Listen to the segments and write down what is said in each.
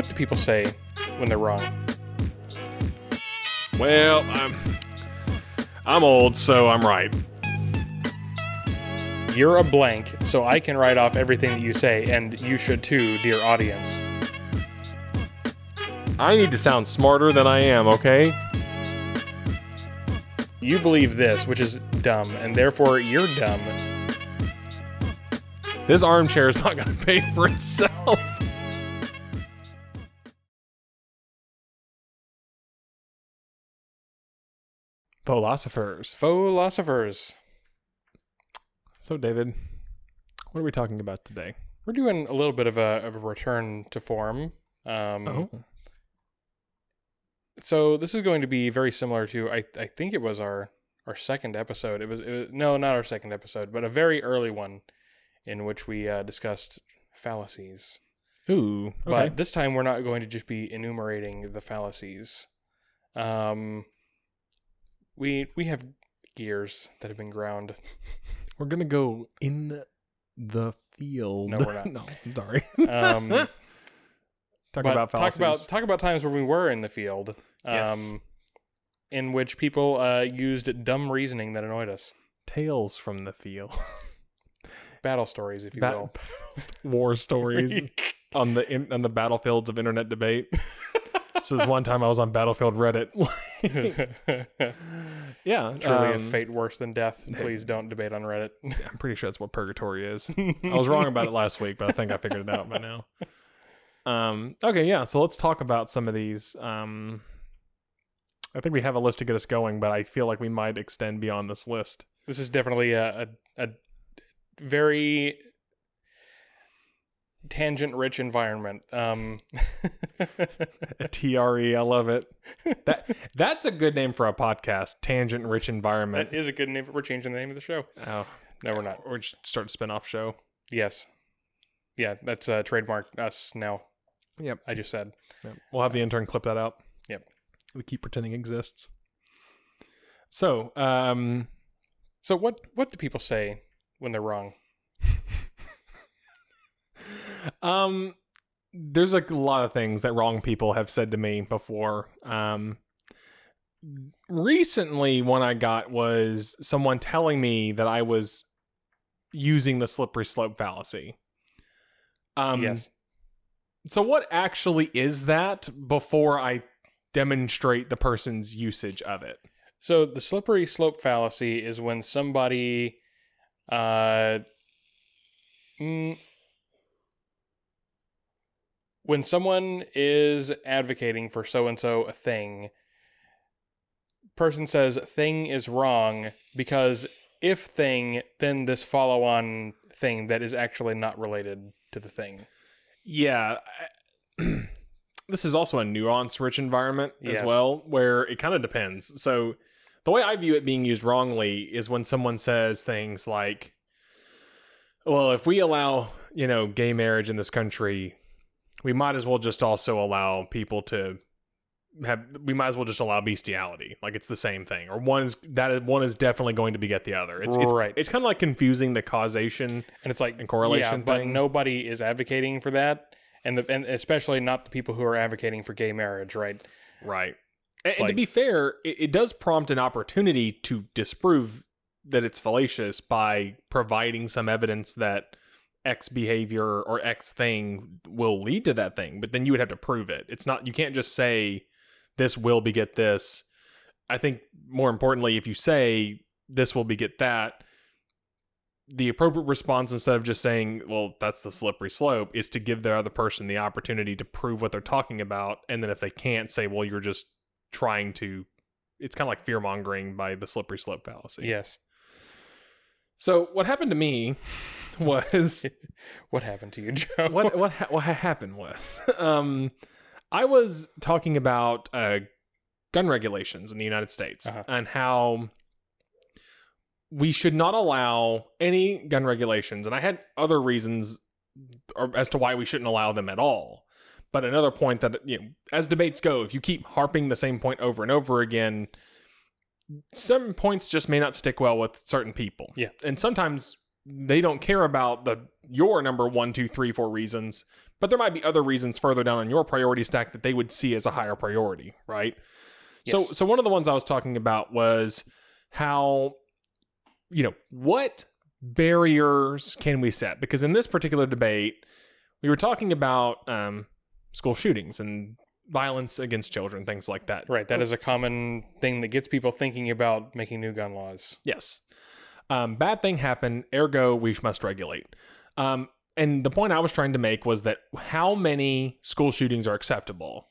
what do people say when they're wrong? Well, I'm I'm old, so I'm right. You're a blank, so I can write off everything that you say, and you should too, dear audience. I need to sound smarter than I am, okay? You believe this, which is dumb, and therefore you're dumb. This armchair is not going to pay for itself. Philosophers. Philosophers. So, David, what are we talking about today? We're doing a little bit of a, of a return to form. Um, Oh. So this is going to be very similar to I I think it was our our second episode. It was, it was no not our second episode, but a very early one in which we uh, discussed fallacies. Ooh. Okay. But this time we're not going to just be enumerating the fallacies. Um, we we have gears that have been ground. We're going to go in the field. No, we're not. no, I'm sorry. Um, Talk about talk about talk about times where we were in the field. Um, Yes. in which people uh, used dumb reasoning that annoyed us. tales from the field. Battle stories, if you Ba- will. War stories on the in, on the battlefields of internet debate. So this one time I was on Battlefield Reddit. yeah, Truly a um, fate worse than death. Please don't debate on Reddit. I'm pretty sure that's what purgatory is. I was wrong about it last week, but I think I figured it out by now. Um, okay, yeah. So let's talk about some of these. Um, I think we have a list to get us going, but I feel like we might extend beyond this list. This is definitely a, a, a very tangent rich environment. Um, A TRE, I love it. That that's a good name for a podcast. Tangent rich environment. that is a good name. For, We're changing the name of the show. Oh, No, we're not. or just start a spin-off show. Yes. Yeah, that's uh, trademark us now. Yep. I just said. Yep. We'll have the intern clip that out. Yep. We keep pretending it exists. So, um, So what what do people say when they're wrong? Um, there's a lot of things that wrong people have said to me before. Um, recently, one I got was someone telling me that I was using the slippery slope fallacy. Um, yes. So, what actually is that before I demonstrate the person's usage of it? So the slippery slope fallacy is when somebody uh mm, when someone is advocating for so and so a thing person says thing is wrong because if thing then this follow on thing that is actually not related to the thing. Yeah. This is also a nuance rich environment as Yes. well, where it kind of depends. So, the way I view it being used wrongly is when someone says things like, well, if we allow, you know, gay marriage in this country, we might as well just also allow people to have we might as well just allow bestiality like it's the same thing or one is that is one is definitely going to beget the other it's it's, Right. it's kind of like confusing the causation And it's like And correlation yeah, but nobody is advocating for that, and the and especially not the people who are advocating for gay marriage, right? Right. And, and to be fair, it, it does prompt an opportunity to disprove that it's fallacious by providing some evidence that X behavior or X thing will lead to that thing. But then you would have to prove it. It's not, you can't just say this will beget this. I think more importantly, if you say this will beget that, the appropriate response instead of just saying, well, that's the slippery slope, is to give the other person the opportunity to prove what they're talking about. And then if they can't, say, well, you're just trying to. It's kind of like fear mongering by the slippery slope fallacy. Yes. So what happened to me was What happened to you, Joe? what what ha- what happened was um I was talking about uh gun regulations in the United States Uh-huh. and how we should not allow any gun regulations and I had other reasons or as to why we shouldn't allow them at all. But another point that you know as debates go if you keep harping the same point over and over again some points just may not stick well with certain people. Yeah. And sometimes they don't care about the your number one, two, three, four reasons, but there might be other reasons further down on your priority stack that they would see as a higher priority, right? So, Yes. so one of the ones I was talking about was how, you know, what barriers can we set? Because in this particular debate, we were talking about um, school shootings and violence against children, things like that. Right. That is a common thing that gets people thinking about making new gun laws. Yes. Um, bad thing happened, ergo, we must regulate. Um, and the point I was trying to make was that how many school shootings are acceptable?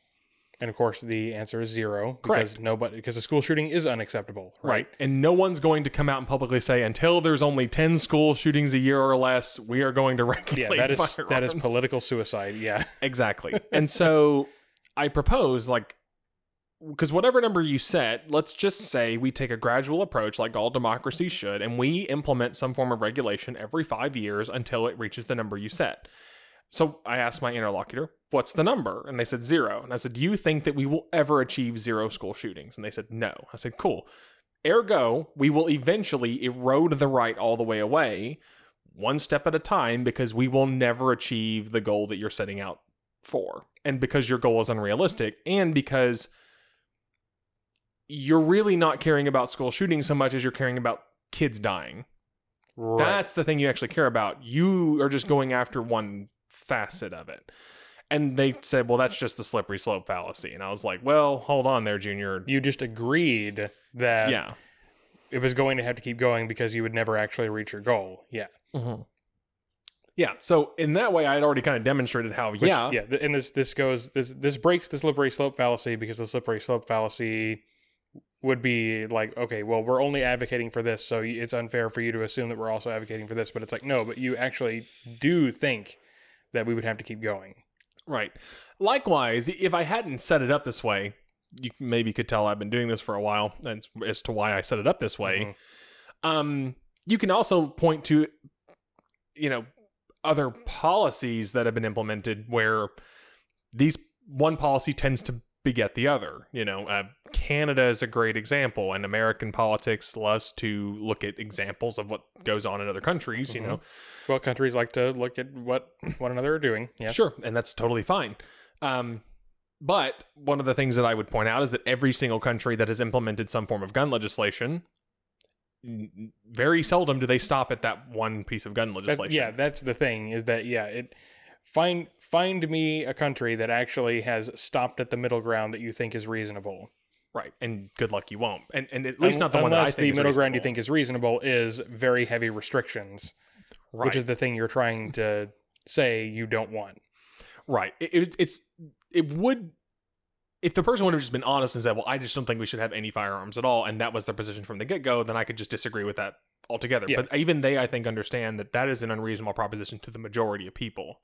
And of course, the answer is zero because Correct. nobody because a school shooting is unacceptable. Right. And no one's going to come out and publicly say, until there's only 10 school shootings a year or less, we are going to Yeah, regulate that is that is firearms." political suicide. Yeah. Exactly. and so I propose, like, because whatever number you set, let's just say we take a gradual approach, like all democracies mm-hmm. should, and we implement some form of regulation every five years until it reaches the number you set. So I asked my interlocutor, what's the number? And they said zero. And I said, do you think that we will ever achieve zero school shootings? And they said, no. I said, cool. Ergo, we will eventually erode the right all the way away, one step at a time, because we will never achieve the goal that you're setting out for. And because your goal is unrealistic, and because you're really not caring about school shootings so much as you're caring about kids dying. Right. That's the thing you actually care about. You are just going after one facet of it. And they said, well, that's just the slippery slope fallacy. And I was like, well, hold on there, Junior. you just agreed that Yeah. it was going to have to keep going because you would never actually reach your goal. Yeah. Mm-hmm. Yeah. So in that way, I had already kind of demonstrated how, Which- yeah, yeah. And this this goes this this breaks the slippery slope fallacy because the slippery slope fallacy would be like, okay, well, we're only advocating for this, so it's unfair for you to assume that we're also advocating for this. But it's like, no, but you actually do think that we would have to keep going. Right. Likewise, if I hadn't set it up this way, you maybe could tell I've been doing this for a while as, as to why I set it up this way. Mhm. Um, you can also point to, you know, other policies that have been implemented where these one policy tends to beget the other. You know, uh, Canada is a great example, and American politics loves to look at examples of what goes on in other countries. You Mhm. know, Well, countries like to look at what one another are doing. Yeah. Sure, and that's totally fine. Um, but one of the things that I would point out is that every single country that has implemented some form of gun legislation, very seldom do they stop at that one piece of gun That- legislation. yeah, that's the thing is that yeah, it find find me a country that actually has stopped at the middle ground that you think is reasonable. right. And good luck, you won't. And and at least Un- not the one that I unless think the middle ground you think is reasonable is very heavy restrictions, right. which is the thing you're trying to say you don't want. Right. It, it, it's it would if the person would have just been honest and said, "Well, I just don't think we should have any firearms at all," and that was their position from the get go, then I could just disagree with that altogether. Yeah. But even they, I think, understand that that is an unreasonable proposition to the majority of people.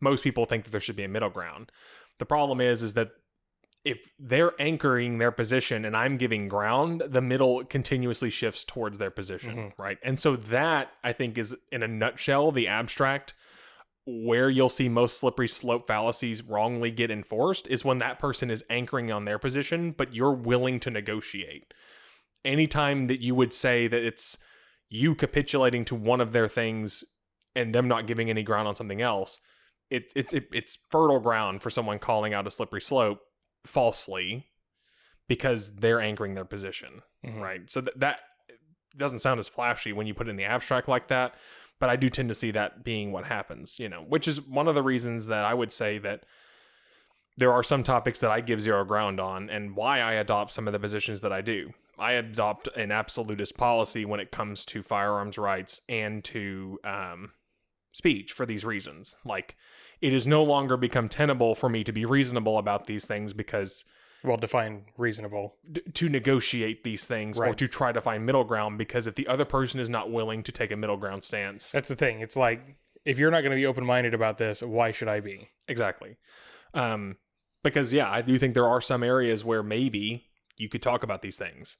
Most people think that there should be a middle ground. The problem is, is that if they're anchoring their position and I'm giving ground, the middle continuously shifts towards their position, Mhm. right? And so that I think is in a nutshell the abstract where you'll see most slippery slope fallacies wrongly get enforced is when that person is anchoring on their position, but you're willing to negotiate. Anytime that you would say that it's you capitulating to one of their things and them not giving any ground on something else, it, it, it it's fertile ground for someone calling out a slippery slope falsely because they're anchoring their position Mhm. right? So th- that doesn't sound as flashy when you put it in the abstract like that, but I do tend to see that being what happens, you know, which is one of the reasons that I would say that there are some topics that I give zero ground on and why I adopt some of the positions that I do. I adopt an absolutist policy when it comes to firearms rights and to um, speech for these reasons. Like, it has no longer become tenable for me to be reasonable about these things because Well, define reasonable. d- to negotiate these things right. or to try to find middle ground because if the other person is not willing to take a middle ground stance That's the thing. It's like if you're not going to be open minded about this, why should I be? exactly um because yeah i do think there are some areas where maybe you could talk about these things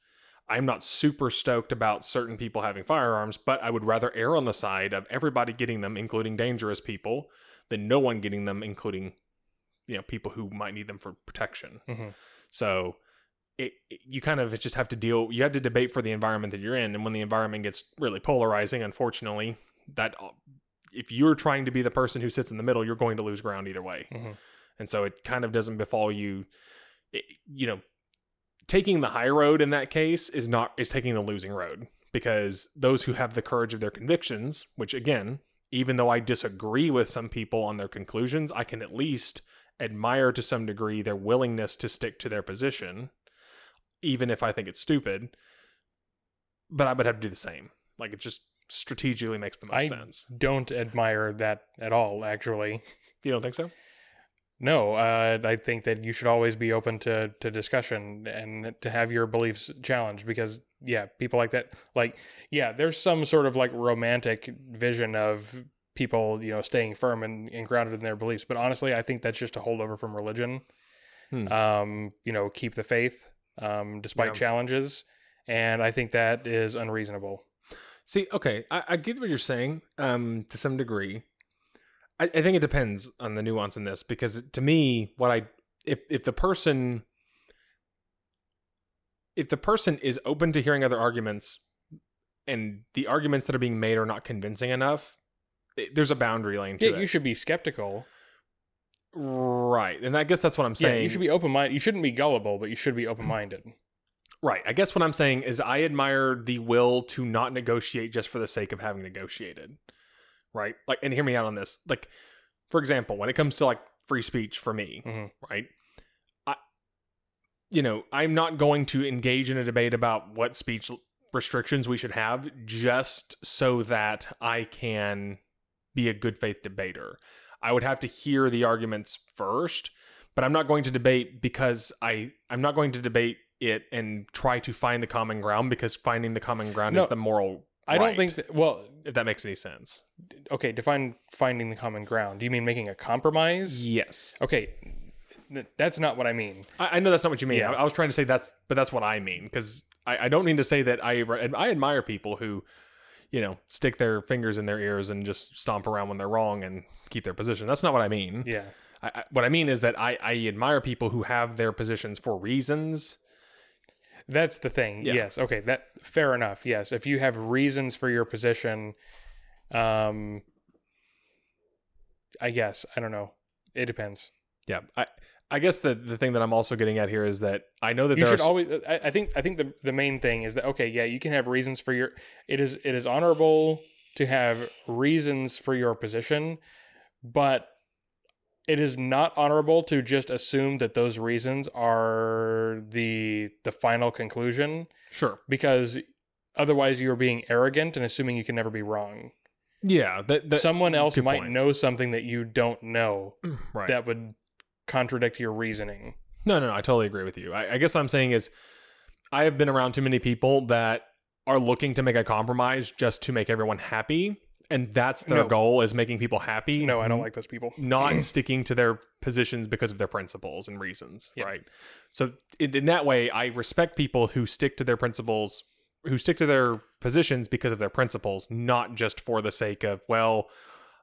i'm not super stoked about certain people having firearms but i would rather err on the side of everybody getting them including dangerous people than no one getting them including you know people who might need them for protection Mhm. So it, it- you kind of just have to deal. You have to debate for the environment that you're in, and when the environment gets really polarizing, unfortunately, that uh, if you're trying to be the person who sits in the middle, you're going to lose ground either way. Mhm. And so it kind of doesn't befall you. it- you know, taking the high road in that case is not is taking the losing road because those who have the courage of their convictions, which again, even though I disagree with some people on their conclusions, I can at least admire to some degree their willingness to stick to their position, even if I think it's stupid. But I would have to do the same. Like it just strategically makes the most I- sense. Don't admire that at all, actually. You don't think so? No, uh, I think that you should always be open to, to discussion and to have your beliefs challenged because, yeah, people like that, like, yeah, there's some sort of like romantic vision of people, you know, staying firm and, and grounded in their beliefs. But honestly, I think that's just a holdover from religion. Hmm. Um, you know, keep the faith um, despite Yeah. challenges. And I think that is unreasonable. See, okay, I, I get what you're saying um, to some degree. I, I think it depends on the nuance in this because to me, what I if if the person if the person is open to hearing other arguments and the arguments that are being made are not convincing enough, it, there's a boundary laying to Yeah, it. you should be skeptical. right, and I guess that's what I'm saying. Yeah, you should be open minded. You shouldn't be gullible, but you should be open minded. Right. I guess what I'm saying is I admire the will to not negotiate just for the sake of having negotiated. Right? Like and hear me out on this. Like for example, when it comes to like free speech for me, Mhm. right? I you know, I'm not going to engage in a debate about what speech restrictions we should have just so that I can be a good faith debater. I would have to hear the arguments first, but I'm not going to debate because I I'm not going to debate it and try to find the common ground because finding the common ground No, is the moral. I don't think that, well, if that makes any sense. okay, define finding the common ground. Do you mean making a compromise? Yes, Okay, that's not what I mean. I, I know that's not what you mean. Yeah. I, I was trying to say that's, but that's what I mean because I, I don't mean to say that I I admire people who, you know, stick their fingers in their ears and just stomp around when they're wrong and keep their position. That's not what I mean. Yeah. What I mean is that I, I admire people who have their positions for reasons. That's the thing. Yeah. Yes. Okay. That fair enough. Yes. If you have reasons for your position, um, I guess I don't know. It depends. Yeah, I I guess the the thing that I'm also getting at here is that I know that You there should are always. I, I think. I think the the main thing is that okay. Yeah, you can have reasons for your. It is. It is honorable to have reasons for your position, but it is not honorable to just assume that those reasons are the the final conclusion sure. because otherwise you're being arrogant and assuming you can never be wrong. Yeah, that, that Someone else might point. know something that you don't know mm, right. that would contradict your reasoning. No, no, no. I totally agree with you. I, I guess what I'm saying is, I have been around too many people that are looking to make a compromise just to make everyone happy, and that's their No. goal is making people happy. No, I don't like those people. Not sticking to their positions because of their principles and reasons, Yeah. right? So in, in that way, I respect people who stick to their principles, who stick to their positions because of their principles, not just for the sake of well,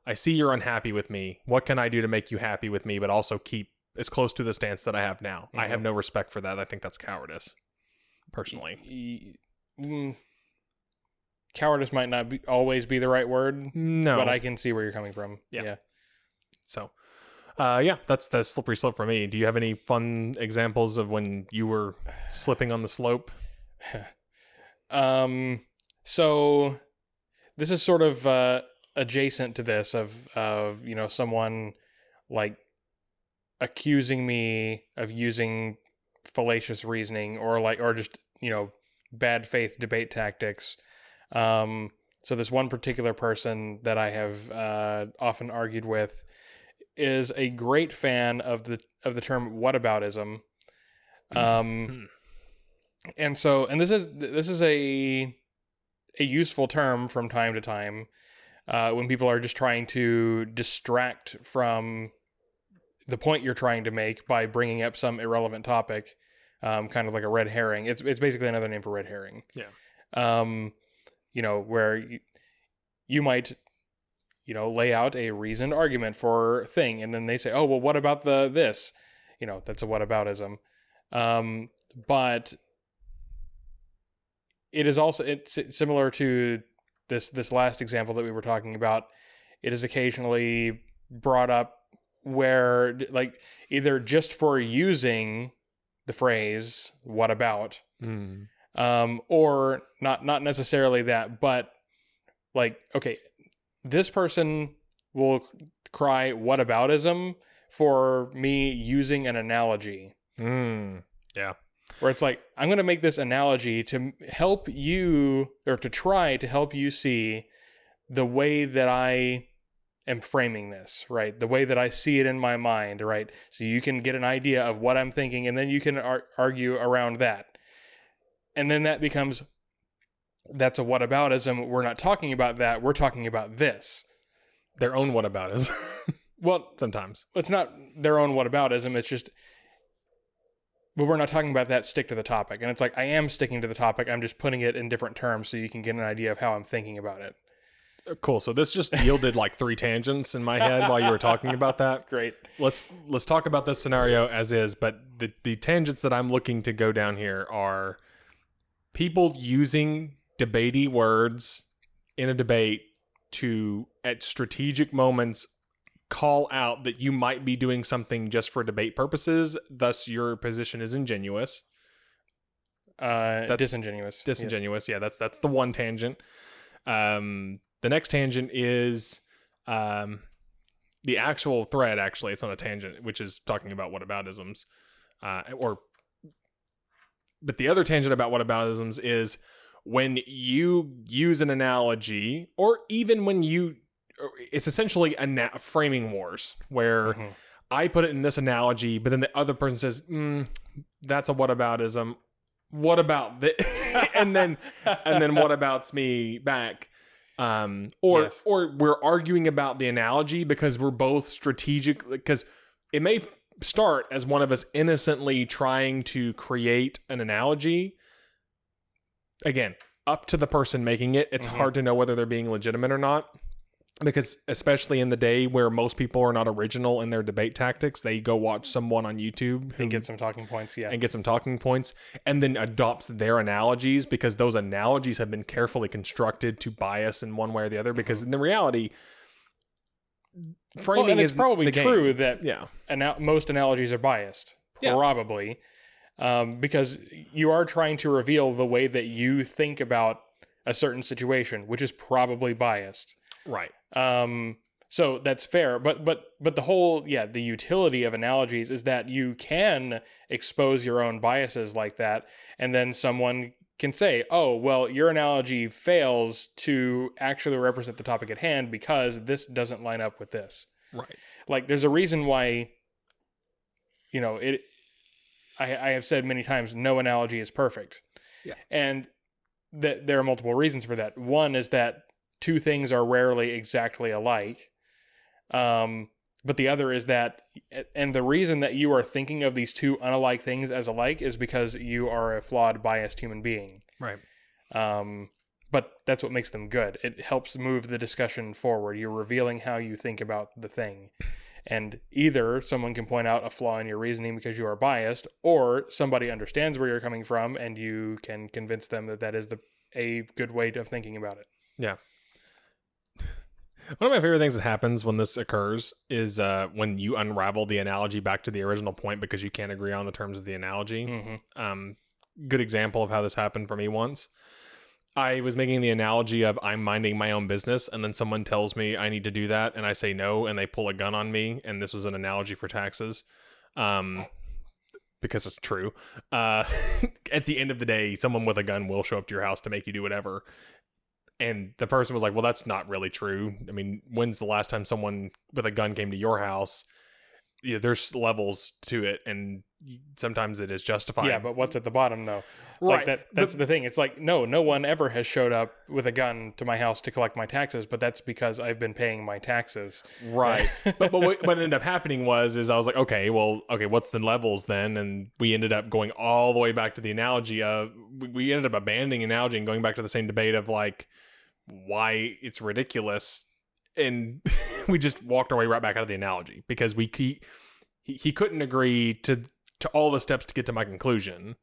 I see you're unhappy with me. What can I do to make you happy with me, but also keep as close to the stance that I have now? I have Mhm. no respect for that. I think that's cowardice, personally. Y- mm, cowardice might not be, always be the right word, No, but I can see where you're coming from. Yeah. yeah. So, uh, yeah, that's the slippery slope for me. Do you have any fun examples of when you were slipping on the slope? Um, so this is sort of uh, adjacent to this of of you know someone like accusing me of using fallacious reasoning or like or just you know bad faith debate tactics. Um, so this one particular person that I have uh, often argued with is a great fan of the of the term whataboutism. Um, and so and this is this is a a useful term from time to time uh, when people are just trying to distract from the point you're trying to make by bringing up some irrelevant topic, um, kind of like a red herring. It's it's basically another name for red herring. Yeah. Um, you know where you, you might you know lay out a reasoned argument for thing, and then they say, oh well, what about the this? You know that's a whataboutism. Um, but it is also it's similar to this this last example that we were talking about it is occasionally brought up where like either just for using the phrase what about Mm. Um, or not not necessarily that, but like okay, this person will cry whataboutism for me using an analogy Mm. where it's like I'm going to make this analogy to help you or to try to help you see the way that I am framing this, right? The way that I see it in my mind, right? So you can get an idea of what I'm thinking and then you can ar- argue around that. And then that becomes that's a whataboutism. We're not talking about that. We're talking about this. Their own whataboutism Well, sometimes. it's not their own whataboutism. It's just, but we're not talking about that. Stick to the topic, and it's like I am sticking to the topic. I'm just putting it in different terms so you can get an idea of how I'm thinking about it. Uh, Cool. So this just yielded like three tangents in my head while you were talking about that. Great. Let's let's talk about this scenario as is, but the the tangents that I'm looking to go down here are people using debatey words in a debate to at strategic moments call out that you might be doing something just for debate purposes, thus your position is ingenuous. Uh, That's disingenuous. Yes. disingenuous. Yeah, that's that's the one tangent. Um, the next tangent is um, the actual thread. Actually, it's not a tangent, which is talking about whataboutisms, uh, or. But the other tangent about whataboutisms is when you use an analogy, or even when you, it's essentially a na- framing wars where. Mhm. I put it in this analogy, but then the other person says, mm, "That's a whataboutism." What about this? and then and then what abouts me back? Um, or Yes. or we're arguing about the analogy because we're both strategic. Because it may start as one of us innocently trying to create an analogy. Again, up to the person making it. It's Mhm. hard to know whether they're being legitimate or not because especially in the day where most people are not original in their debate tactics, they go watch someone on YouTube who and get some talking points. Yeah. and get some talking points and then adopts their analogies because those analogies have been carefully constructed to bias in one way or the other because in the reality framing well, is probably the game. true that yeah ana- most analogies are biased. Yeah. Probably. Um, because you are trying to reveal the way that you think about a certain situation, which is probably biased. right Um, so that's fair, but but but the whole yeah the utility of analogies is that you can expose your own biases like that, and then someone can say, oh well, your analogy fails to actually represent the topic at hand because this doesn't line up with this. right Like there's a reason why, you know it. I I have said many times, no analogy is perfect. Yeah. and that there are multiple reasons for that. One is that two things are rarely exactly alike. Um, but the other is that, and the reason that you are thinking of these two unalike things as alike is because you are a flawed, biased human being. right Um, but that's what makes them good. It helps move the discussion forward. You're revealing how you think about the thing. And either someone can point out a flaw in your reasoning because you are biased, or somebody understands where you're coming from and you can convince them that that is the a good way of thinking about it. One of my favorite things that happens when this occurs is uh, when you unravel the analogy back to the original point because you can't agree on the terms of the analogy Mm-hmm. um, good example of how this happened for me once. I was making the analogy of I'm minding my own business, and then someone tells me I need to do that, and I say no, and they pull a gun on me, and this was an analogy for taxes, um, because it's true. Uh, at the end of the day, someone with a gun will show up to your house to make you do whatever. And the person was like, "Well, that's not really true. I mean, when's the last time someone with a gun came to your house?" Yeah, there's levels to it, and sometimes it is justified. Yeah, but what's at the bottom though? right. Like that that's the thing. It's like no, no one ever has showed up with a gun to my house to collect my taxes, but that's because I've been paying my taxes. Right. but but what, what ended up happening was is I was like, okay, well, okay, what's the levels then? And we ended up going all the way back to the analogy of we, ended up abandoning analogy and going back to the same debate of like why it's ridiculous, and we just walked our way right back out of the analogy because we he he, he couldn't agree to to all the steps to get to my conclusion,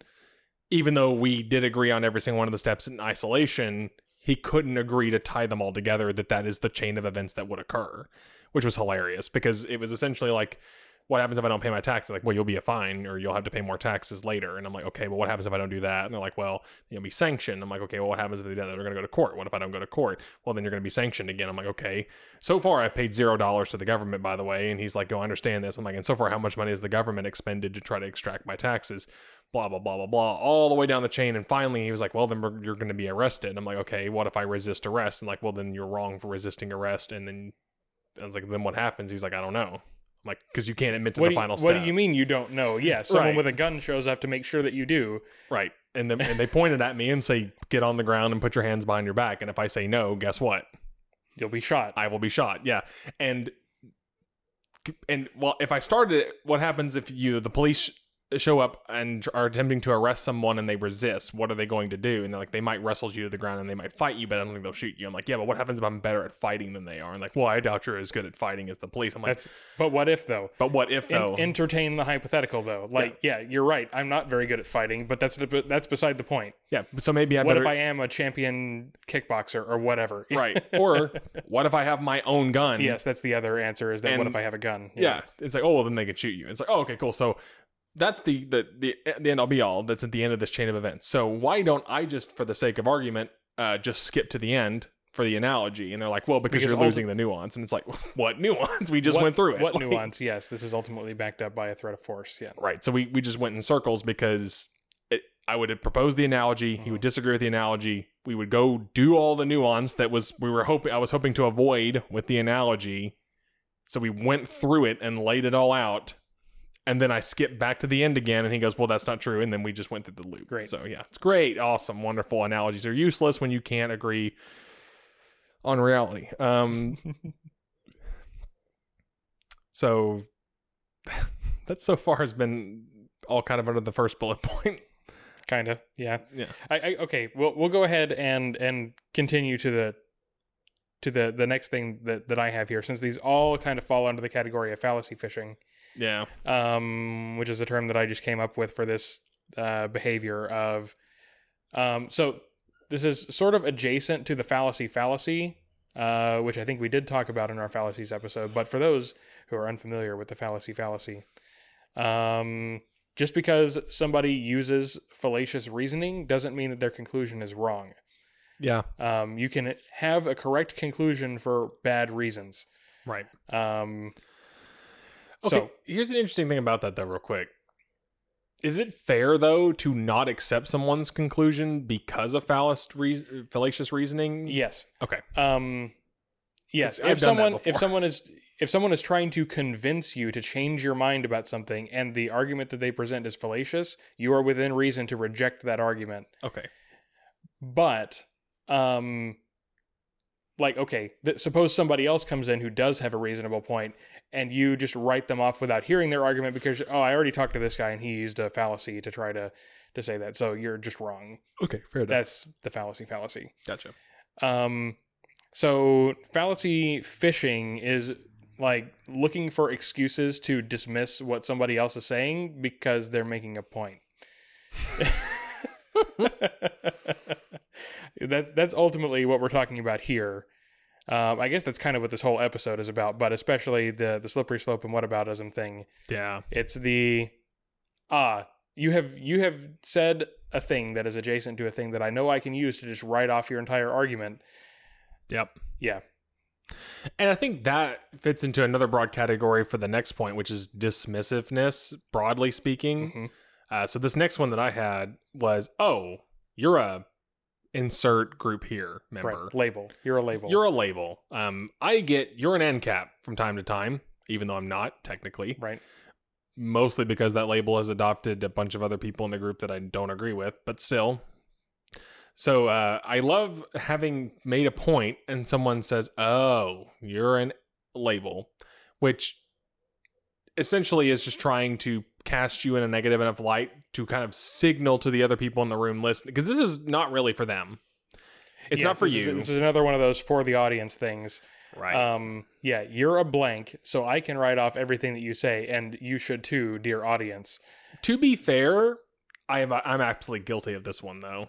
even though we did agree on every single one of the steps in isolation. he couldn't agree to tie them all together that that is the chain of events that would occur, which was hilarious because it was essentially like what happens if I don't pay my taxes? Like, well, you'll be a fine or you'll have to pay more taxes later. And I'm like, okay, well, what happens if I don't do that? And they're like, well, you'll be sanctioned. I'm like, okay, well, what happens if they do that? They're going to go to court. What if I don't go to court? Well, then you're going to be sanctioned again. I'm like, okay. So far, I've paid zero dollars to the government, by the way. And he's like, go, I understand this. I'm like, and so far, how much money has the government expended to try to extract my taxes? Blah, blah, blah, blah, blah, all the way down the chain. And finally, he was like, well, then you're going to be arrested. And I'm like, okay, what if I resist arrest? And like, well, then you're wrong for resisting arrest. And then I was like, then what happens? He's like, I don't know. Like, because you can't admit to What the you, final what do you mean you don't know? Yeah, someone Right. with a gun shows up to make sure that you do. Right. And then and they pointed at me and say, get on the ground and put your hands behind your back. And if I say no, guess what? You'll be shot. I will be shot. Yeah. And and well, if I started it, what happens if you the police show up and are attempting to arrest someone and they resist? What are they going to do? And they're like, they might wrestle you to the ground and they might fight you, but I don't think they'll shoot you. I'm like, yeah, but what happens if I'm better at fighting than they are? And like, well, I doubt you're as good at fighting as the police. I'm like, That's. But what if though? but what if En- though? entertain the hypothetical though. Like, yeah. you're right. I'm not very good at fighting, but that's that's beside the point. yeah. So maybe I What better. if I am a champion kickboxer or whatever? right. Or what if I have my own gun? yes, that's the other answer. Is that what if I have a gun? yeah. it's like oh well then they could shoot you it's like oh okay cool so that's the the the, the end all be all that's at the end of this chain of events. So why don't i just for the sake of argument uh just skip to the end for the analogy? And they're like well because, Because you're losing the nuance. And it's like what nuance? We just What- went through it. What Like- nuance? Yes, this is ultimately backed up by a threat of force. Yeah. right. So we we just went in circles because it, i would have proposed the analogy. He Mm-hmm. would disagree with the analogy. We would go do all the nuance that was we were hoping i was hoping to avoid with the analogy. So we went through it and laid it all out and then i skip back to the end again and he goes well that's not true and then we just went through the loop Great. so yeah it's great awesome wonderful analogies are useless when you can't agree on reality um so that so far has been all kind of under the first bullet point Kind of. Yeah. Yeah. I, I okay. We'll we'll go ahead and and continue to the to the the next thing that that I have here, since these all kind of fall under the category of fallacy fishing, yeah um, which is a term that I just came up with for this uh, behavior of. Um, so this is sort of adjacent to the fallacy fallacy, uh, which I think we did talk about in our fallacies episode. But for those who are unfamiliar with the fallacy fallacy, um, just because somebody uses fallacious reasoning doesn't mean that their conclusion is wrong. yeah Um, you can have a correct conclusion for bad reasons. right Um, okay So here's an interesting thing about that though real quick. Is it fair though to not accept someone's conclusion because of fallacious, reas fallacious reasoning? Yes, okay. Um, yes. If someone if someone is if someone is trying to convince you to change your mind about something, and the argument that they present is fallacious, you are within reason to reject that argument. okay. But um like okay th- suppose somebody else comes in who does have a reasonable point and you just write them off without hearing their argument because oh i already talked to this guy and he used a fallacy to try to to say that. So you're just wrong. Okay fair enough. That's the fallacy fallacy. Gotcha. Um so fallacy fishing is like looking for excuses to dismiss what somebody else is saying because they're making a point that that's ultimately what we're talking about here. Um, I guess that's kind of what this whole episode is about, but especially the the slippery slope and whataboutism thing. yeah It's the ah, you have you have said a thing that is adjacent to a thing that I know I can use to just write off your entire argument. yep Yeah, And I think that fits into another broad category for the next point, which is dismissiveness, broadly speaking. Mhm. Uh, so this next one that I had was, oh, you're a insert group here member. right. Label. You're a label. You're a label. Um, I get you're an ancap from time to time, even though I'm not technically. right. Mostly because that label has adopted a bunch of other people in the group that I don't agree with, but still. So uh, I love having made a point and someone says, "Oh, you're an label," which essentially is just trying to cast you in a negative enough light to kind of signal to the other people in the room listening because this is not really for them. It's Yes, not for this you, Is, this is another one of those for the audience things. right? Um, yeah, you're a blank, so I can write off everything that you say, and you should too, dear audience. To be fair, I am I'm absolutely guilty of this one though.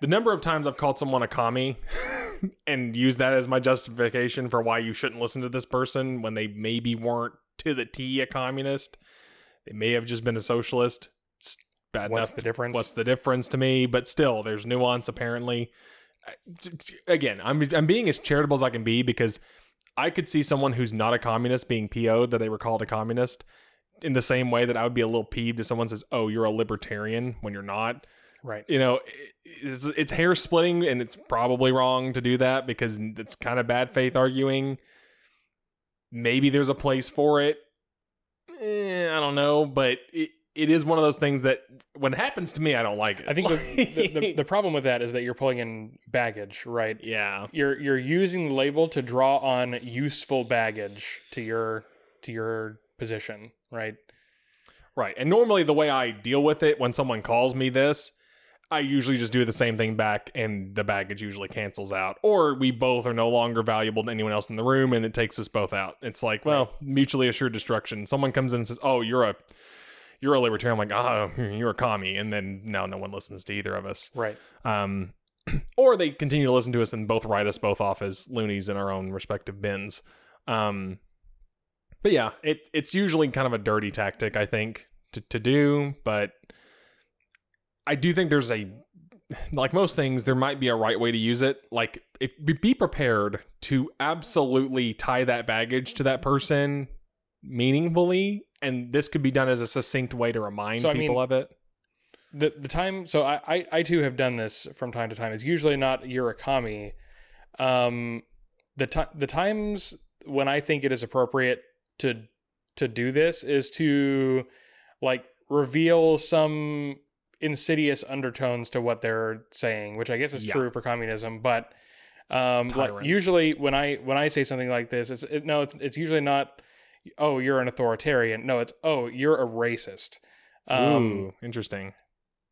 The number of times I've called someone a commie and used that as my justification for why you shouldn't listen to this person when they maybe weren't to the T a communist. They may have just been a socialist. It's bad What's enough. the difference? What's the difference to me? But still, there's nuance apparently. I- t- t- Again, I'm I'm being as charitable as I can be because I could see someone who's not a communist being PO'd that they were called a communist in the same way that I would be a little peeved if someone says, "Oh, you're a libertarian" when you're not right. you know it's, it's hair splitting and it's probably wrong to do that because it's kind of bad faith arguing maybe there's a place for it eh, i don't know but it, it is one of those things that when it happens to me i don't like it I think the, the, the, the problem with that is that you're pulling in baggage, right? yeah You're you're using the label to draw on useful baggage to your to your position, right? right and normally the way i deal with it when someone calls me this i usually just do the same thing back and the baggage usually cancels out or we both are no longer valuable to anyone else in the room and it takes us both out. It's like well mutually assured destruction. Someone comes in and says oh you're a you're a libertarian. I'm like oh you're a commie. And then now no one listens to either of us. Right. um or they continue to listen to us and both write us both off as loonies in our own respective bins. Um but yeah it it's usually kind of a dirty tactic i think to, to do but i do think there's a like most things there might be a right way to use it like it, be- prepared to absolutely tie that baggage to that person meaningfully and this could be done as a succinct way to remind So, I people mean, of it the the time so I, I I too have done this from time to time. It's usually not commie. Um the time the times when I think it is appropriate to to do this is to like reveal some insidious undertones to what they're saying, which I guess is Yeah. true for communism, but um like usually when I when I say something like this, it's it, no it's it's usually not oh you're an authoritarian. No, it's oh you're a racist. Um Ooh, interesting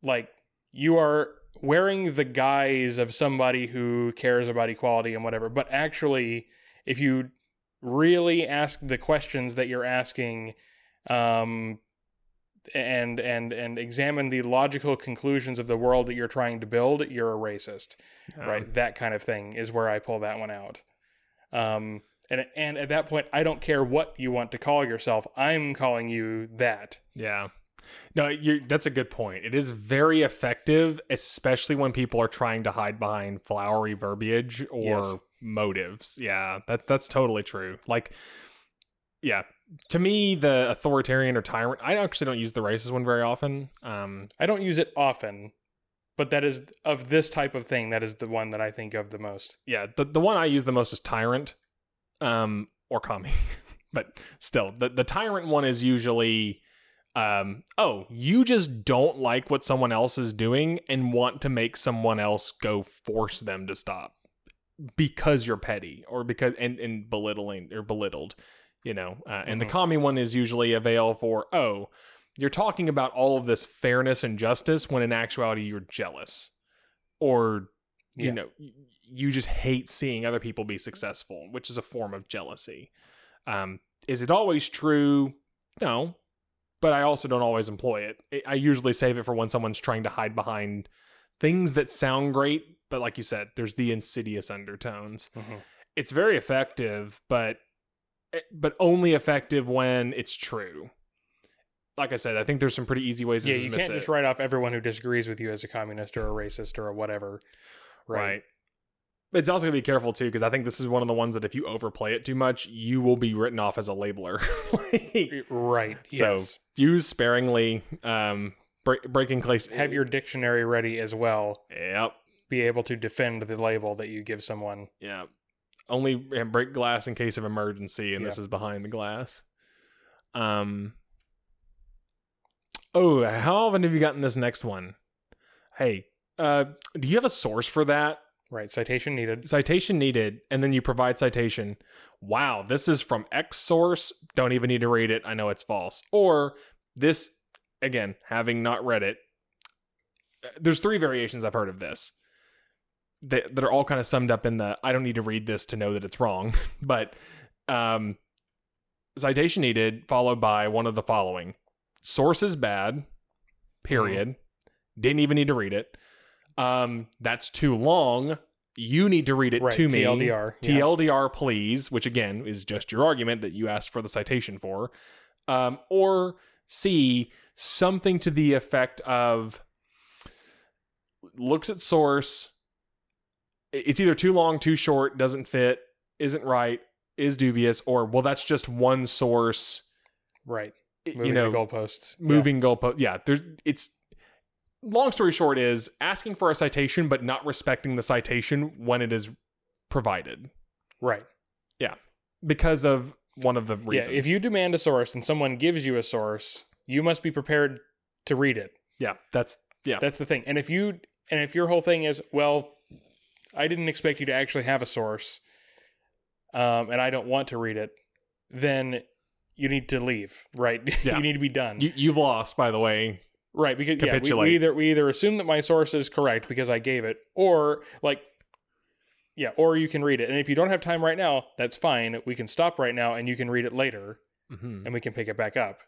like you are wearing the guise of somebody who cares about equality and whatever but actually if you really ask the questions that you're asking um and and and examine the logical conclusions of the world that you're trying to build you're a racist Um, right that kind of thing is where i pull that one out um and and at that point i don't care what you want to call yourself i'm calling you that Yeah. No, you that's a good point. It is very effective, especially when people are trying to hide behind flowery verbiage or Yes. motives. Yeah, that that's totally true. Like yeah, to me the authoritarian or tyrant, I actually don't use the racist one very often. Um I don't use it often, but that is of this type of thing. That is the one that I think of the most. yeah, the the one I use the most is tyrant um or commie. but still, the the tyrant one is usually um oh you just don't like what someone else is doing and want to make someone else go force them to stop because you're petty or because and, and belittling or belittled you know uh, and the Mhm. commie one is usually a veil for oh you're talking about all of this fairness and justice when in actuality you're jealous or you Yeah. know you just hate seeing other people be successful which is a form of jealousy um is it always true no but i also don't always employ it I- usually save it for when someone's trying to hide behind things that sound great but like you said there's the insidious undertones Mhm. it's very effective but but only effective when it's true like i said i think there's some pretty easy ways to Yeah, you can't it just write off everyone who disagrees with you as a communist or a racist or a whatever. right. Right. It's also gonna be careful too, because I think this is one of the ones that if you overplay it too much, you will be written off as a labeler. Like, Right. So- Yes. use sparingly. Um, break, breaking place. Have your dictionary ready as well. Yep. Be able to defend the label that you give someone. Yeah. Only yeah, break glass in case of emergency, and this is behind the glass. Um. Oh, how often have you gotten this next one? Hey, uh, do you have a source for that? Right. Citation needed. citation needed and then you provide citation wow this is from x source don't even need to read it i know it's false or this again having not read it uh, there's three variations i've heard of this that, that are all kind of summed up in the i don't need to read this to know that it's wrong but um citation needed followed by one of the following source is bad period didn't even need to read it Um, that's too long. You need to read it Right, to me. TLDR, yeah. TLDR, please, which again is just your argument that you asked for the citation for. Um, or C, something to the effect of looks at source. It's either too long, too short, doesn't fit, isn't right, is dubious, or well, that's just one source. Right. Moving you know, the goalposts. Yeah. moving goalpost. Yeah, there's it's long story short is asking for a citation but not respecting the citation when it is provided Right. Yeah. Because of one of the reasons. Yeah. If you demand a source and someone gives you a source, you must be prepared to read it. yeah, that's yeah, That's the thing. And if you and if your whole thing is, well, I didn't expect you to actually have a source, um, and I don't want to read it, then you need to leave. Right. Yeah. you need to be done. you you've lost by the way. right. Because yeah, we, we either we either assume that my source is correct because I gave it, or like. Yeah, or you can read it. And if you don't have time right now, that's fine. We can stop right now and you can read it later Mhm. and we can pick it back up.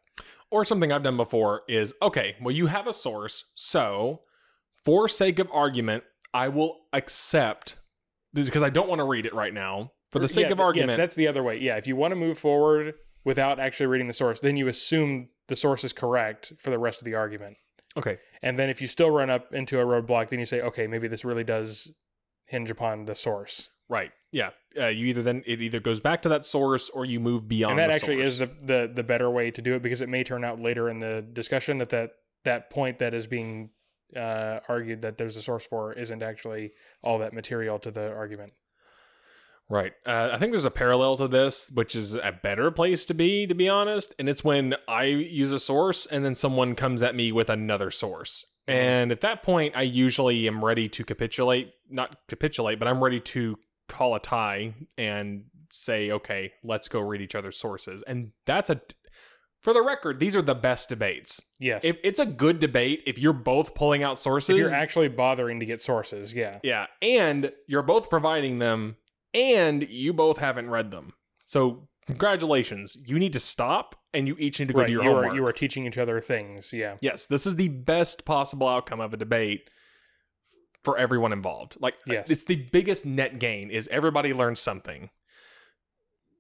Or something I've done before is okay, well you have a source, so for sake of argument, I will accept because I don't want to read it right now. For the sake Yeah, of argument, Yes, that's the other way. Yeah, if you want to move forward without actually reading the source, then you assume the source is correct for the rest of the argument. okay. And then if you still run up into a roadblock, then you say, okay, maybe this really does hinge upon the source. Right. Yeah. Uh, you either then it either goes back to that source or you move beyond. and that actually source. is the, the the better way to do it because it may turn out later in the discussion that that, that point that is being uh, argued that there's a source for isn't actually all that material to the argument. Right. Uh, I think there's a parallel to this, which is a better place to be, to be honest. And it's when I use a source and then someone comes at me with another source. Mhm. And at that point, I usually am ready to capitulate. Not capitulate, but I'm ready to call a tie and say, okay, let's go read each other's sources. And that's a. For the record, these are the best debates. Yes. If it's a good debate, if you're both pulling out sources, if you're actually bothering to get sources, yeah. yeah, and you're both providing them, and you both haven't read them. So congratulations, you need to stop, and you each need to go right. do your you homework. are you are teaching each other things. Yeah. yes, this is the best possible outcome of a debate for everyone involved. Like, Yes. it's the biggest net gain is everybody learns something.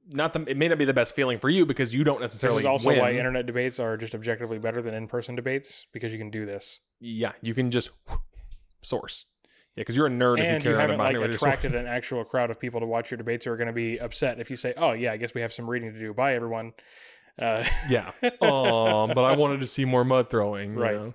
Not the, it may not be the best feeling for you because you don't This necessarily is also win. why internet debates are just objectively better than in-person debates because you can do this, yeah, you can just source. Yeah, because you're a nerd if and you you care haven't about like it with your attracted an actual crowd of people to watch your debates who are going to be upset if you say, "Oh yeah, I guess we have some reading to do." Bye, everyone. Uh, Yeah. Oh, but I wanted to see more mud throwing. you Right. know?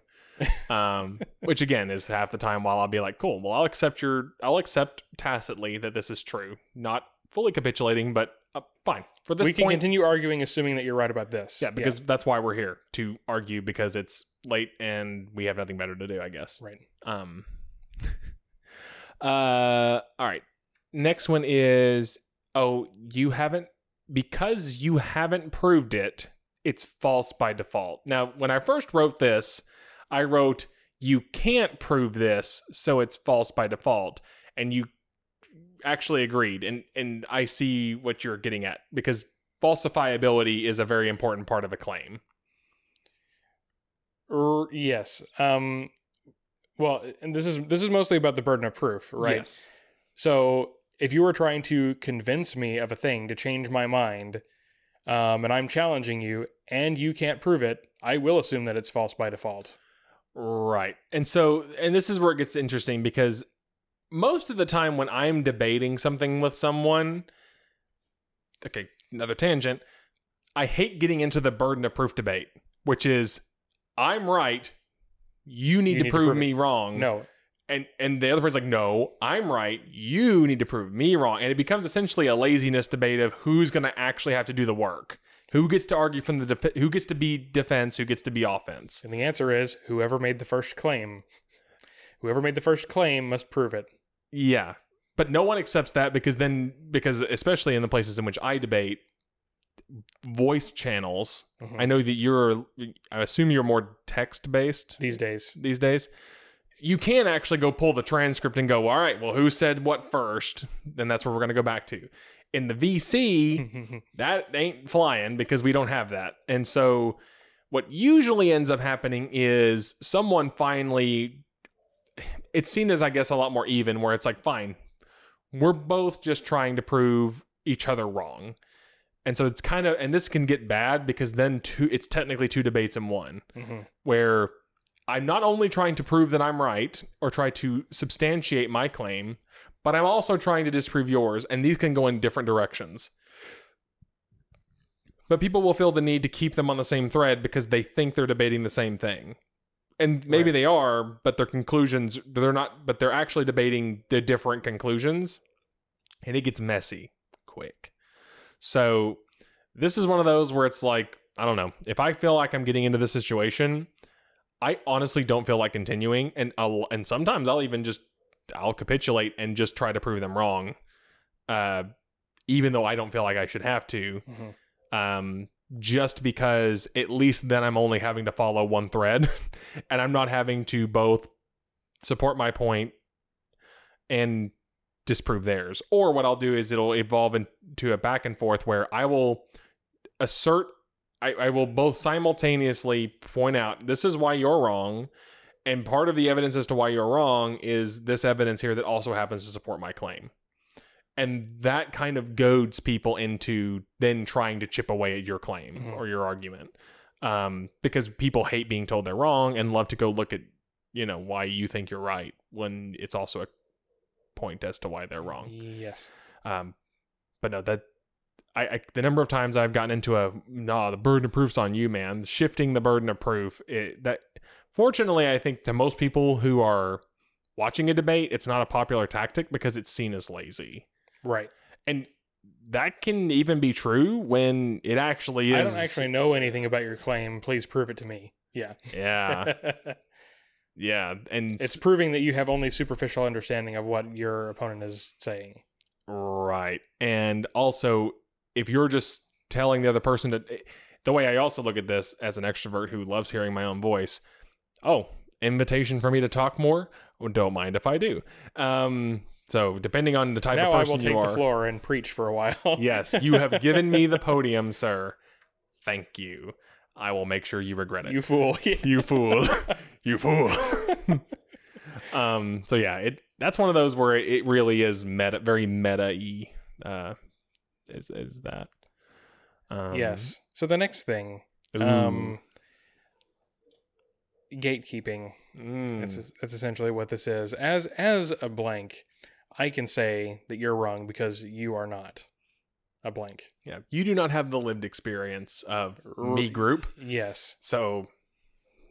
Um, which again is half the time while I'll be like, cool, well, I'll accept your, I'll accept tacitly that this is true. Not fully capitulating, but uh, fine. For this we can point, continue arguing, assuming that you're right about this. yeah, because that's why we're here to argue because it's late and we have nothing better to do, I guess. right. Um, uh, all right. Next one is oh, you haven't because you haven't proved it. It's false by default. Now, when I first wrote this, I wrote you can't prove this, so it's false by default, and you actually agreed. And and I see what you're getting at because falsifiability is a very important part of a claim. Er, yes. Um. Well, and this is this is mostly about the burden of proof, right? Yes. So if you were trying to convince me of a thing to change my mind, um, and I'm challenging you, and you can't prove it, I will assume that it's false by default. Right. And so, and this is where it gets interesting because most of the time when I'm debating something with someone, okay, another tangent, I hate getting into the burden of proof debate, which is I'm right, you need, You to, need to prove prove it. me wrong. No, And and the other person's like, no, I'm right, you need to prove me wrong. And it becomes essentially a laziness debate of who's going to actually have to do the work. Who gets to argue from the dep who gets to be defense, who gets to be offense. and the answer is whoever made the first claim. Whoever made the first claim must prove it. Yeah. But no one accepts that because then because especially in the places in which I debate voice channels, Mhm. I know that you're I assume you're more text based These days, these days. You can actually go pull the transcript and go, "All right, well who said what first? Then that's where we're going to go back to. In the VC, that ain't flying because we don't have that. And so what usually ends up happening is someone finally it's seen as I guess a lot more even, where it's like, fine, we're both just trying to prove each other wrong. And so it's kind of, and this can get bad because then two, it's technically two debates in one, Mhm. where I'm not only trying to prove that I'm right or try to substantiate my claim, but I'm also trying to disprove yours, and these can go in different directions. But people will feel the need to keep them on the same thread because they think they're debating the same thing. And maybe Right. they are, but their conclusions, they're not, but they're actually debating the different conclusions. And it gets messy quick. So this is one of those where it's like, I don't know. If I feel like I'm getting into this situation, I honestly don't feel like continuing. And I'll, and sometimes I'll even just, I'll capitulate and just try to prove them wrong. Uh, even though I don't feel like I should have to Mhm. um, just because at least then I'm only having to follow one thread and I'm not having to both support my point and disprove theirs. Or what I'll do is it'll evolve into a back and forth where I will assert, I, I will both simultaneously point out this is why you're wrong. And part of the evidence as to why you're wrong is this evidence here that also happens to support my claim and that kind of goads people into then trying to chip away at your claim Mhm. or your argument um, because people hate being told they're wrong and love to go look at you know why you think you're right when it's also a point as to why they're wrong Yes. um, but no that I, I the number of times I've gotten into a nah the burden of proof's on you man shifting the burden of proof it, that fortunately I think to most people who are watching a debate it's not a popular tactic because it's seen as lazy Right. and that can even be true when it actually is. I don't actually know anything about your claim. Please prove it to me. Yeah. Yeah, yeah, and it's proving that you have only superficial understanding of what your opponent is saying. right. And also, if you're just telling the other person to, the way I also look at this as an extrovert who loves hearing my own voice. Oh, invitation for me to talk more. Well, don't mind if I do. Um, so depending on the type now of person I will take you are, the floor and preach for a while. yes, you have given me the podium, sir. Thank you. I will make sure you regret it. you fool. you fool you fool um so yeah it that's one of those where it really is meta very meta y uh is is that um yes. So the next thing, ooh, um, gatekeeping. mm, That's that's essentially what this is. As as a blank, I can say that you're wrong because you are not a blank. yeah you do not have the lived experience of me group Yes. so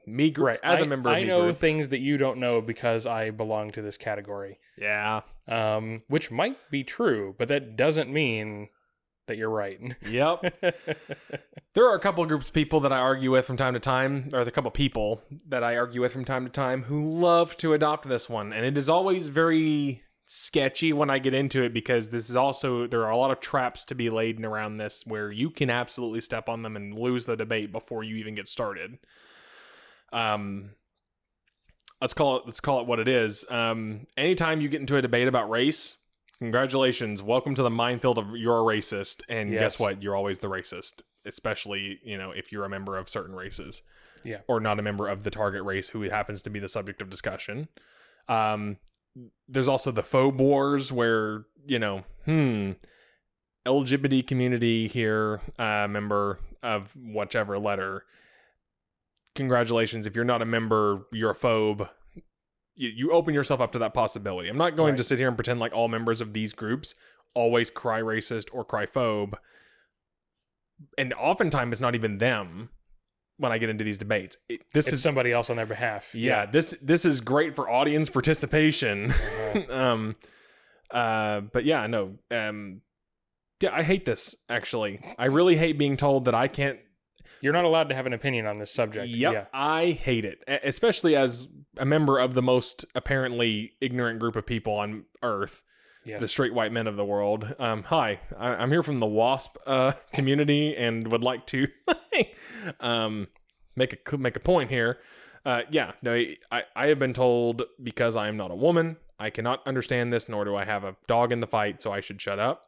me group Right. as I- a member of I know group things that you don't know because I belong to this category. yeah Um, which might be true, but that doesn't mean that you're right. yep There are a couple of groups of people that I argue with from time to time, or the couple of people that I argue with from time to time who love to adopt this one. And it is always very sketchy when I get into it because this is also, there are a lot of traps to be laid around this where you can absolutely step on them and lose the debate before you even get started. Um, let's call it, let's call it what it is. Um, anytime you get into a debate about race, congratulations. Welcome to the minefield of you're a racist. And Yes. guess what? You're always the racist especially you know if you're a member of certain races Yeah. or not a member of the target race who happens to be the subject of discussion um there's also the faux wars where you know hmm lgbt community here uh member of whichever letter. Congratulations. If you're not a member you're a phobe. You, you open yourself up to that possibility. I'm not going to sit here and pretend like all members of these groups always cry racist or cry phobe. And oftentimes it's not even them when I get into these debates. It, this It's is somebody else on their behalf. yeah, this this is great for audience participation. Uh-huh. um, uh, but yeah, no, um, yeah, I hate this actually. I really hate being told that I can't. You're not allowed to have an opinion on this subject. Yep, Yeah. I hate it, especially as a member of the most apparently ignorant group of people on Earth. Yes. the straight white men of the world. Um, hi, I, I'm here from the WASP uh, community and would like to um, make a make a point here. Uh, yeah, no, I, I have been told because I am not a woman, I cannot understand this, nor do I have a dog in the fight, so I should shut up.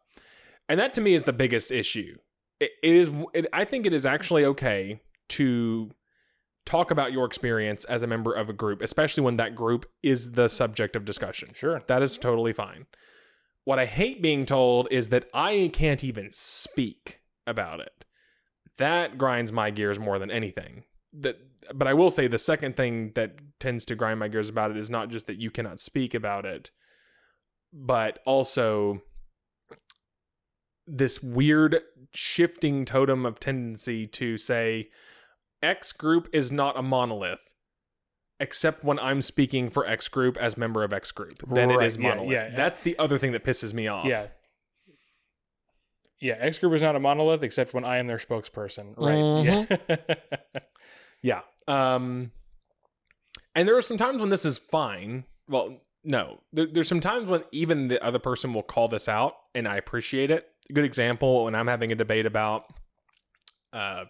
And that to me is the biggest issue. It, it is. It, I think it is actually okay to talk about your experience as a member of a group, especially when that group is the subject of discussion. Sure. That is totally fine. What I hate being told is that I can't even speak about it. That grinds my gears more than anything. That but I will say the second thing that tends to grind my gears about it is not just that you cannot speak about it, but also this weird shifting totem of tendency to say X group is not a monolith except when I'm speaking for X group as member of X group. Then it Right, is yeah, monolith. yeah, yeah. That's the other thing that pisses me off. Yeah. Yeah, X group is not a monolith except when I am their spokesperson. Right. Mm-hmm. Yeah. Yeah. Um, and there are some times when this is fine. Well, no, there, there's some times when even the other person will call this out, and I appreciate it. A good example when I'm having a debate about, uh,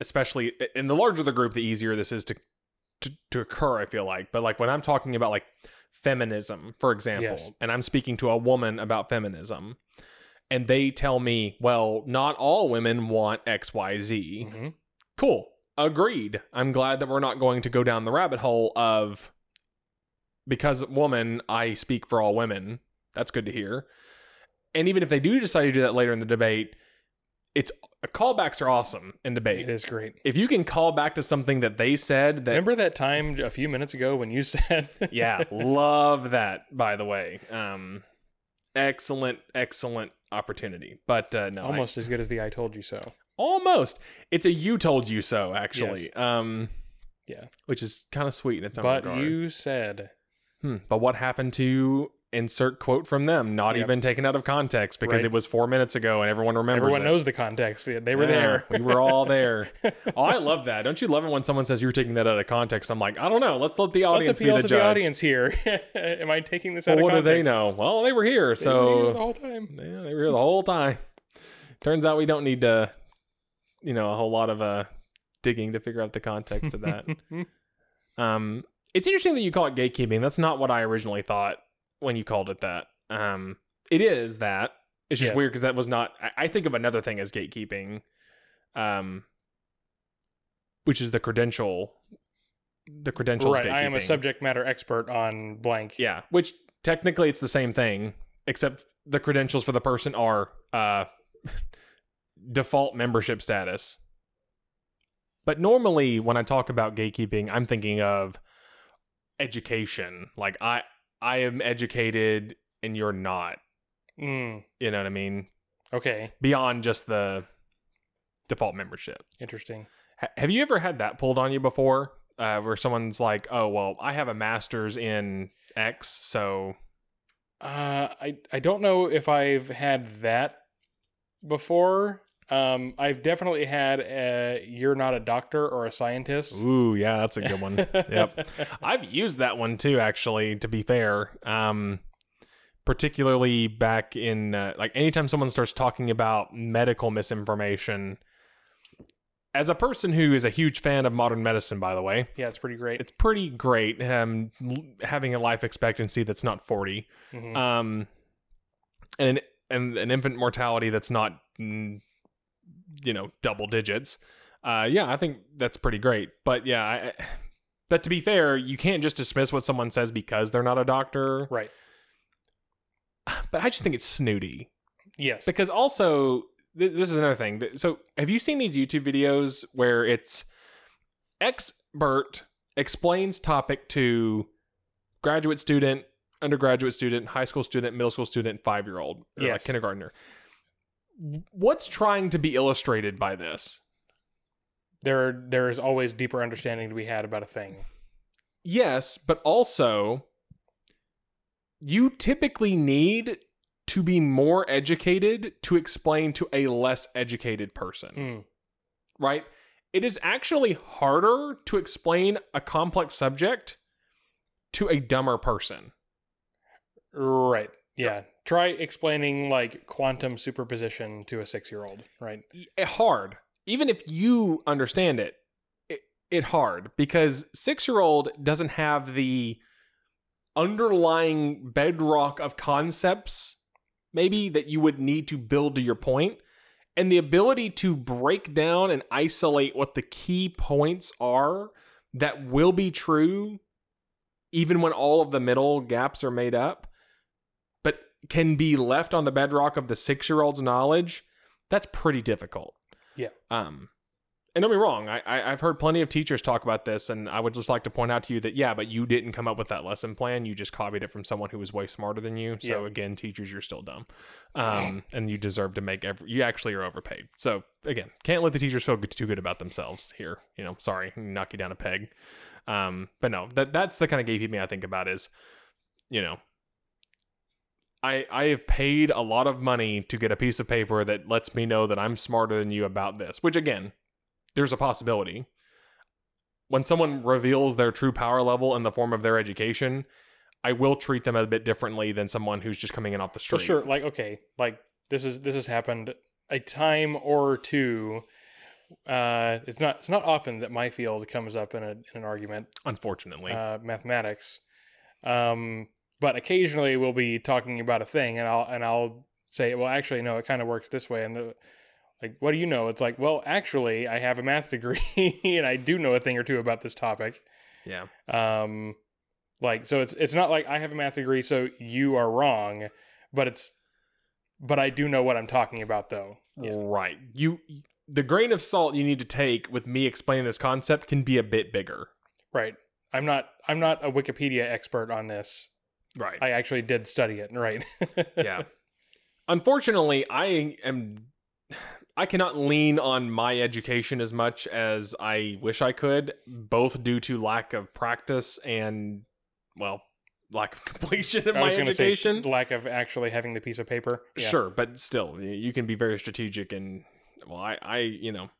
especially in the larger the group, the easier this is to, to to occur. I feel like, but like when I'm talking about like feminism, for example, Yes. and I'm speaking to a woman about feminism. And they tell me, well, not all women want X, Y, Z. Mhm. Cool. Agreed. I'm glad that we're not going to go down the rabbit hole of because woman, I speak for all women. That's good to hear. And even if they do decide to do that later in the debate, it's callbacks are awesome in debate. It is great. If you can call back to something that they said that Remember that time a few minutes ago when you said yeah, love that by the way. Um excellent excellent opportunity. But uh no. I- almost as good as the I told you so. Almost. It's a you told you so, actually. Um Yeah. Which is kind of sweet in its own But regard. you said Hmm. But what happened to insert quote from them, not Yep. even taken out of context because Right. it was four minutes ago and everyone remembers everyone it. knows the context. Yeah, They were Yeah, there. we were all there. Oh, I love that. Don't you love it when someone says you're taking that out of context? I'm like, I don't know. Let's let the Let's audience be appeal the to judge. the audience here. Am I taking this Well, out of context? what do they know? Well, they were here, They were here the whole time. yeah, they were here the whole time. Turns out we don't need to, you know, a whole lot of uh digging to figure out the context of that. Um, it's interesting that you call it gatekeeping. That's not what I originally thought when you called it that. Um, it is that. It's just Yes. weird because that was not. I, I think of another thing as gatekeeping, um, which is the credential. The credentials. right. I am a subject matter expert on blank. Yeah, which technically it's the same thing, except the credentials for the person are uh, default membership status. But normally, when I talk about gatekeeping, I'm thinking of education. Like I, I am educated and you're not. Mm, You know what I mean? okay. Beyond just the default membership. Interesting. Ha- have you ever had that pulled on you before? Uh, where someone's like, "Oh, well, I have a master's in X, so Uh, I I don't know if I've had that before. Um, I've definitely had a "you're not a doctor or a scientist." Ooh, yeah, that's a good one. yep. I've used that one too, actually, to be fair. Um, particularly back in, uh, like, anytime someone starts talking about medical misinformation, as a person who is a huge fan of modern medicine, by the way, Yeah, it's pretty great. it's pretty great um, l- having a life expectancy that's not 40 Mhm. um, and, an, and an infant mortality that's not, mm, you know, double digits. Uh, yeah, I think that's pretty great. But yeah, I, but to be fair, you can't just dismiss what someone says because they're not a doctor. right. But I just think it's snooty Yes. because also th- this is another thing. So have you seen these YouTube videos where it's expert explains topic to graduate student, undergraduate student, high school student, middle school student, five year old, or like kindergartner. What's trying to be illustrated by this? there there is always deeper understanding to be had about a thing. Yes, but also you typically need to be more educated to explain to a less educated person. Mm. right? It is actually harder to explain a complex subject to a dumber person. Right. Yeah. Try explaining like quantum superposition to a six year old. Right. It eh, hard. Even if you understand it, it, it hard because 6-year-old doesn't have the underlying bedrock of concepts maybe that you would need to build to your point and the ability to break down and isolate what the key points are that will be true even when all of the middle gaps are made up can be left on the bedrock of the 6-year-old's knowledge that's pretty difficult. Yeah. um and don't be wrong I, I i've heard plenty of teachers talk about this and i would just like to point out to you that yeah but you didn't come up with that lesson plan you just copied it from someone who was way smarter than you. So Yeah. again teachers you're still dumb. Um and you deserve to make every you actually are overpaid. So again can't let the teachers feel good, too good about themselves here you know sorry knock you down a peg. Um but no that that's the kind of gatekeeping i think about is you know I, I have paid a lot of money to get a piece of paper that lets me know that I'm smarter than you about this, which again, there's a possibility. When someone reveals their true power level in the form of their education, I will treat them a bit differently than someone who's just coming in off the For street. sure. Like, okay, like this is this has happened a time or two. Uh, it's not it's not often that my field comes up in, a, in an argument, Unfortunately. uh, mathematics. Um, but occasionally we'll be talking about a thing, and I'll and I'll say, well, actually, no, it kind of works this way, and the, like, what do you know? It's like, well, actually, I have a math degree, and I do know a thing or two about this topic. yeah. Um, like so, it's it's not like I have a math degree, so you are wrong, but it's but I do know what I'm talking about, though. Yeah. Right. You the grain of salt you need to take with me explaining this concept can be a bit bigger. Right. I'm not I'm not a Wikipedia expert on this. Right. I actually did study it. Right. yeah. Unfortunately, I am I cannot lean on my education as much as I wish I could, both due to lack of practice and well, lack of completion of I my was going to say education. lack of actually having the piece of paper. Yeah. Sure, but still, you can be very strategic and well, I I, you know,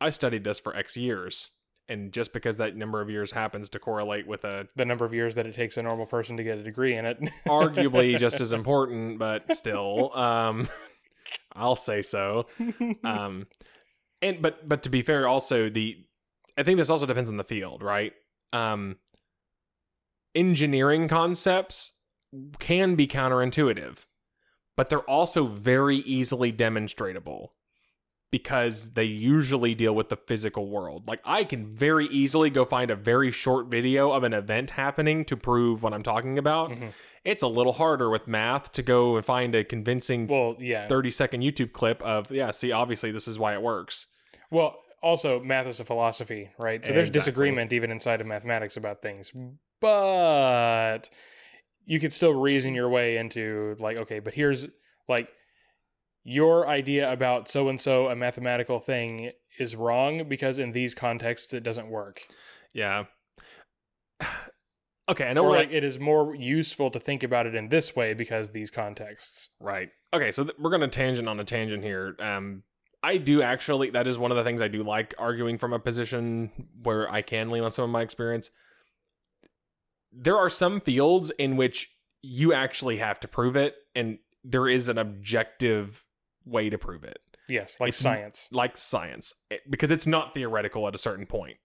I studied this for X years. And just because that number of years happens to correlate with a The number of years that it takes a normal person to get a degree in it. arguably just as important, but still, um, I'll say so. Um, and but but to be fair, also the I think this also depends on the field, right? Um, engineering concepts can be counterintuitive, but they're also very easily demonstratable because they usually deal with the physical world. Like I can very easily go find a very short video of an event happening to prove what I'm talking about. Mhm. It's a little harder with math to go and find a convincing Well, yeah. 30 second YouTube clip of, yeah, see, obviously this is why it works. Well, also math is a philosophy, right? So there's disagreement even inside of mathematics about things. But you could still reason your way into like, okay, but here's like your idea about so and so a mathematical thing is wrong because in these contexts it doesn't work. Yeah. okay, I know Or we're like it is more useful to think about it in this way because these contexts. Right. Okay, so th- we're going to tangent on a tangent here. Um, I do actually, that is one of the things I do like arguing from a position where I can lean on some of my experience. There are some fields in which you actually have to prove it, and there is an objective way to prove it, Yes, like It's- science. like science, eh, because it's not theoretical at a certain point.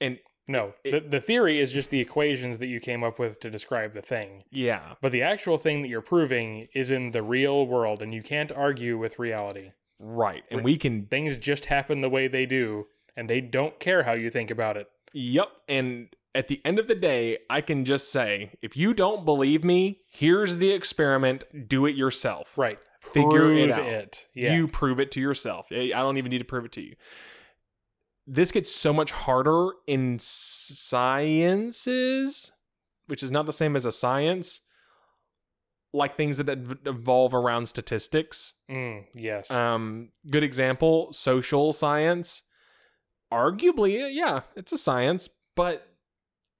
And No, it- the, the theory is just the equations that you came up with to describe the thing. yeah, But the actual thing that you're proving is in the real world, and you can't argue with reality. right. And we can Things just happen the way they do, and they don't care how you think about it. Yep. And at the end of the day, I can just say, if you don't believe me, here's the experiment. Do it yourself. Right. Figure it out. it. Yeah. You prove it to yourself. I I don't even need to prove it to you. This gets so much harder in sciences, which is not the same as a science, like things that evolve around statistics. Mm, yes. Um, good example, social science. Arguably, yeah, it's a science, but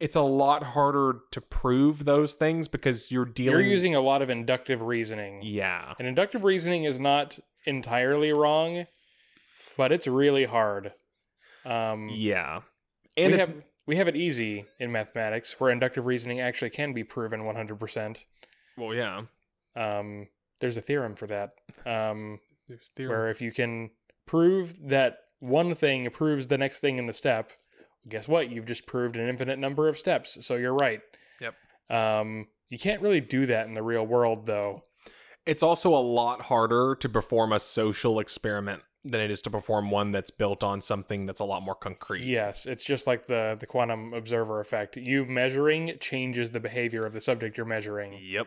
it's a lot harder to prove those things because you're dealing. you're using a lot of inductive reasoning. yeah, And inductive reasoning is not entirely wrong, but it's really hard. Um, yeah, and we have we have it easy in mathematics, where inductive reasoning actually can be proven 100%. well, yeah. Um, there's a theorem for that. Um, There's theory. where if you can prove that one thing proves the next thing in the step, guess what? You've just proved an infinite number of steps, so you're right. Yep. Um, you can't really do that in the real world, though. It's also a lot harder to perform a social experiment than it is to perform one that's built on something that's a lot more concrete. Yes, it's just like the the quantum observer effect. You measuring changes the behavior of the subject you're measuring. Yep.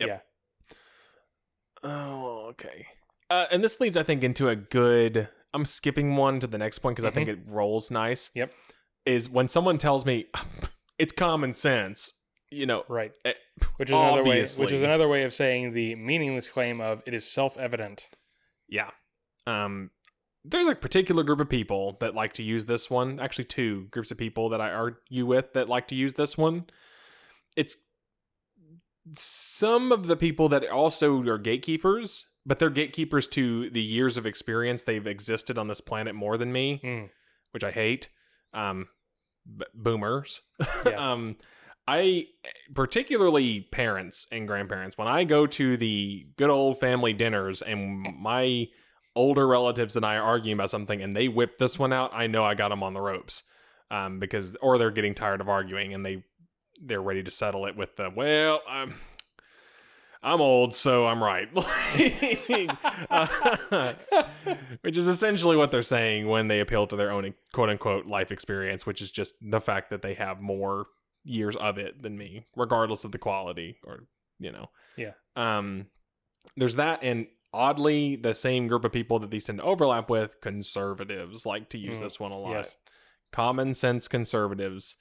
Yeah. Oh, okay. Uh, and this leads, I think, into a good. I'm skipping one to the next point because I think it rolls nice. Mm-hmm. Yep. Is when someone tells me it's common sense, you know, Right. Eh, Which is another way which is another way of saying the meaningless claim of it is self-evident. Yeah. Um there's a particular group of people that like to use this one. Actually two groups of people that I argue with that like to use this one. It's some of the people that also are gatekeepers, but they're gatekeepers to the years of experience they've existed on this planet more than me, Mm. which I hate. Um b- boomers. Yeah. um I particularly parents and grandparents when I go to the good old family dinners and my older relatives and I are arguing about something and they whip this one out, I know I got them on the ropes. Um because or they're getting tired of arguing and they they're ready to settle it with the well, I'm I'm old, so I'm right. Uh, which is essentially what they're saying when they appeal to their own quote unquote life experience, which is just the fact that they have more years of it than me, regardless of the quality or, you know. Yeah. Um, there's that. And oddly, the same group of people that these tend to overlap with, conservatives, like to use Mm, this one a lot. yes. Common sense conservatives.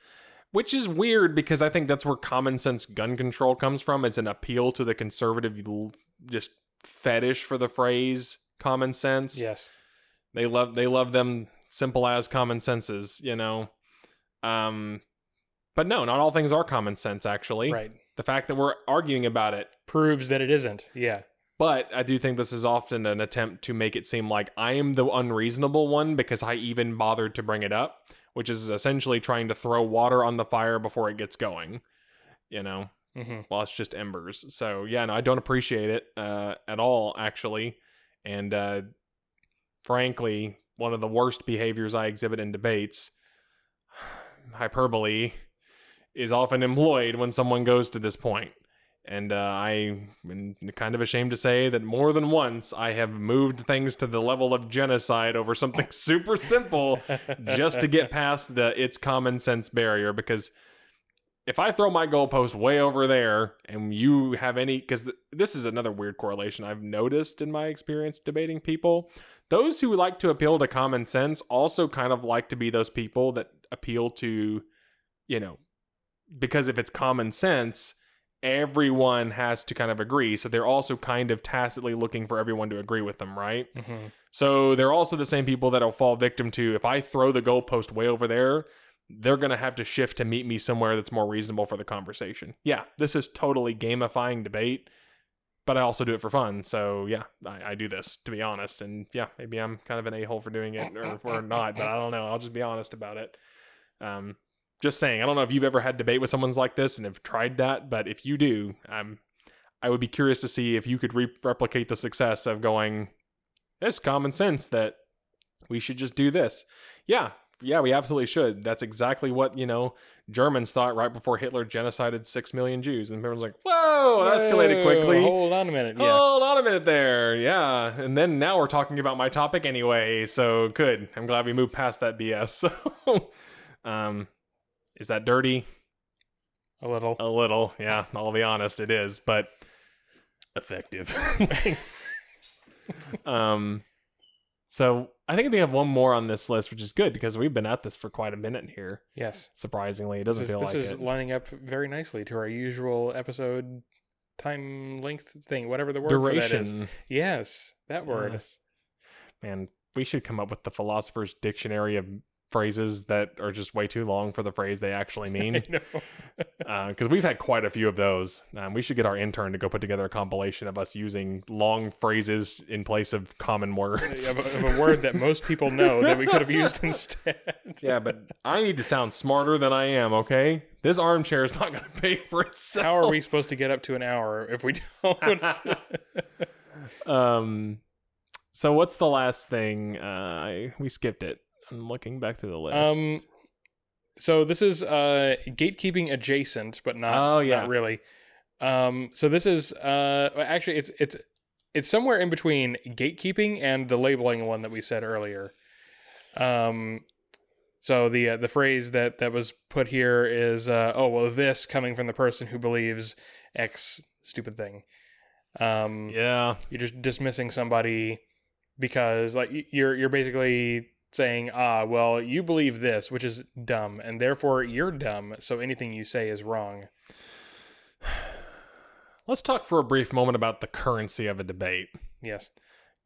Which is weird because I think that's where common sense gun control comes from. It's an appeal to the conservative just fetish for the phrase common sense. Yes. They love they love them simple as common senses, you know. Um but no, not all things are common sense actually. Right. The fact that we're arguing about it Proves that it isn't. Yeah. but I do think this is often an attempt to make it seem like I am the unreasonable one because I even bothered to bring it up, which is essentially trying to throw water on the fire before it gets going, you know, hmm while it's just embers. So, yeah, no, I don't appreciate it uh, at all, actually. And uh, frankly, one of the worst behaviors I exhibit in debates, hyperbole, is often employed when someone goes to this point. And uh, I'm kind of ashamed to say that more than once I have moved things to the level of genocide over something super simple just to get past the it's common sense barrier. Because if I throw my goalpost way over there and you have any, because th- this is another weird correlation I've noticed in my experience debating people. Those who like to appeal to common sense also kind of like to be those people that appeal to, you know, because if it's common sense, everyone has to kind of agree. So they're also kind of tacitly looking for everyone to agree with them, right? hmm So they're also the same people that'll fall victim to if I throw the goalpost way over there, they're going to have to shift to meet me somewhere that's more reasonable for the conversation. Yeah, this is totally gamifying debate, but I also do it for fun. So yeah, I, I do this to be honest. And yeah, maybe I'm kind of an a hole for doing it or, or not, but I don't know. I'll just be honest about it. Um, just saying, I don't know if you've ever had debate with someone's like this and have tried that, but if you do, um, I would be curious to see if you could re- replicate the success of going, it's common sense that we should just do this. Yeah, yeah, we absolutely should. That's exactly what, you know, Germans thought right before Hitler genocided six million Jews. And everyone's like, whoa, that escalated quickly. Hold on a minute. Yeah. Hold on a minute there. Yeah. And then now we're talking about my topic anyway. So good. I'm glad we moved past that BS. So, um, is that dirty? A little. A little. Yeah. I'll be honest. It is, but effective. um, so I think they have one more on this list, which is good because we've been at this for quite a minute here. Yes. Surprisingly, it doesn't is, feel this like is it. lining up very nicely to our usual episode time length thing, whatever the word for that is. Duration. Yes, that word. Yes. Man, we should come up with the philosopher's dictionary of phrases that are just way too long for the phrase they actually mean. Because we've had quite a few of those. Um, we should get our intern to go put together a compilation of us using long phrases in place of common words. of, a, of a word that most people know that we could have used instead. yeah, but I need to sound smarter than I am, okay? This armchair is not going to pay for itself. How are we supposed to get up to an hour if we don't? um so what's the last thing uh I, we skipped it i'm looking back to the list um, so this is uh gatekeeping adjacent, but not. Oh, yeah. not really. Um, so this is uh actually it's it's it's somewhere in between gatekeeping and the labeling one that we said earlier. Um, so the uh, the phrase that that was put here is, uh, "Oh well, this coming from the person who believes X stupid thing." Um, Yeah. you're just dismissing somebody because like you're you're basically saying, "Ah, well, you believe this, which is dumb, and therefore you're dumb. So anything you say is wrong." Let's talk for a brief moment about the currency of a debate. Yes.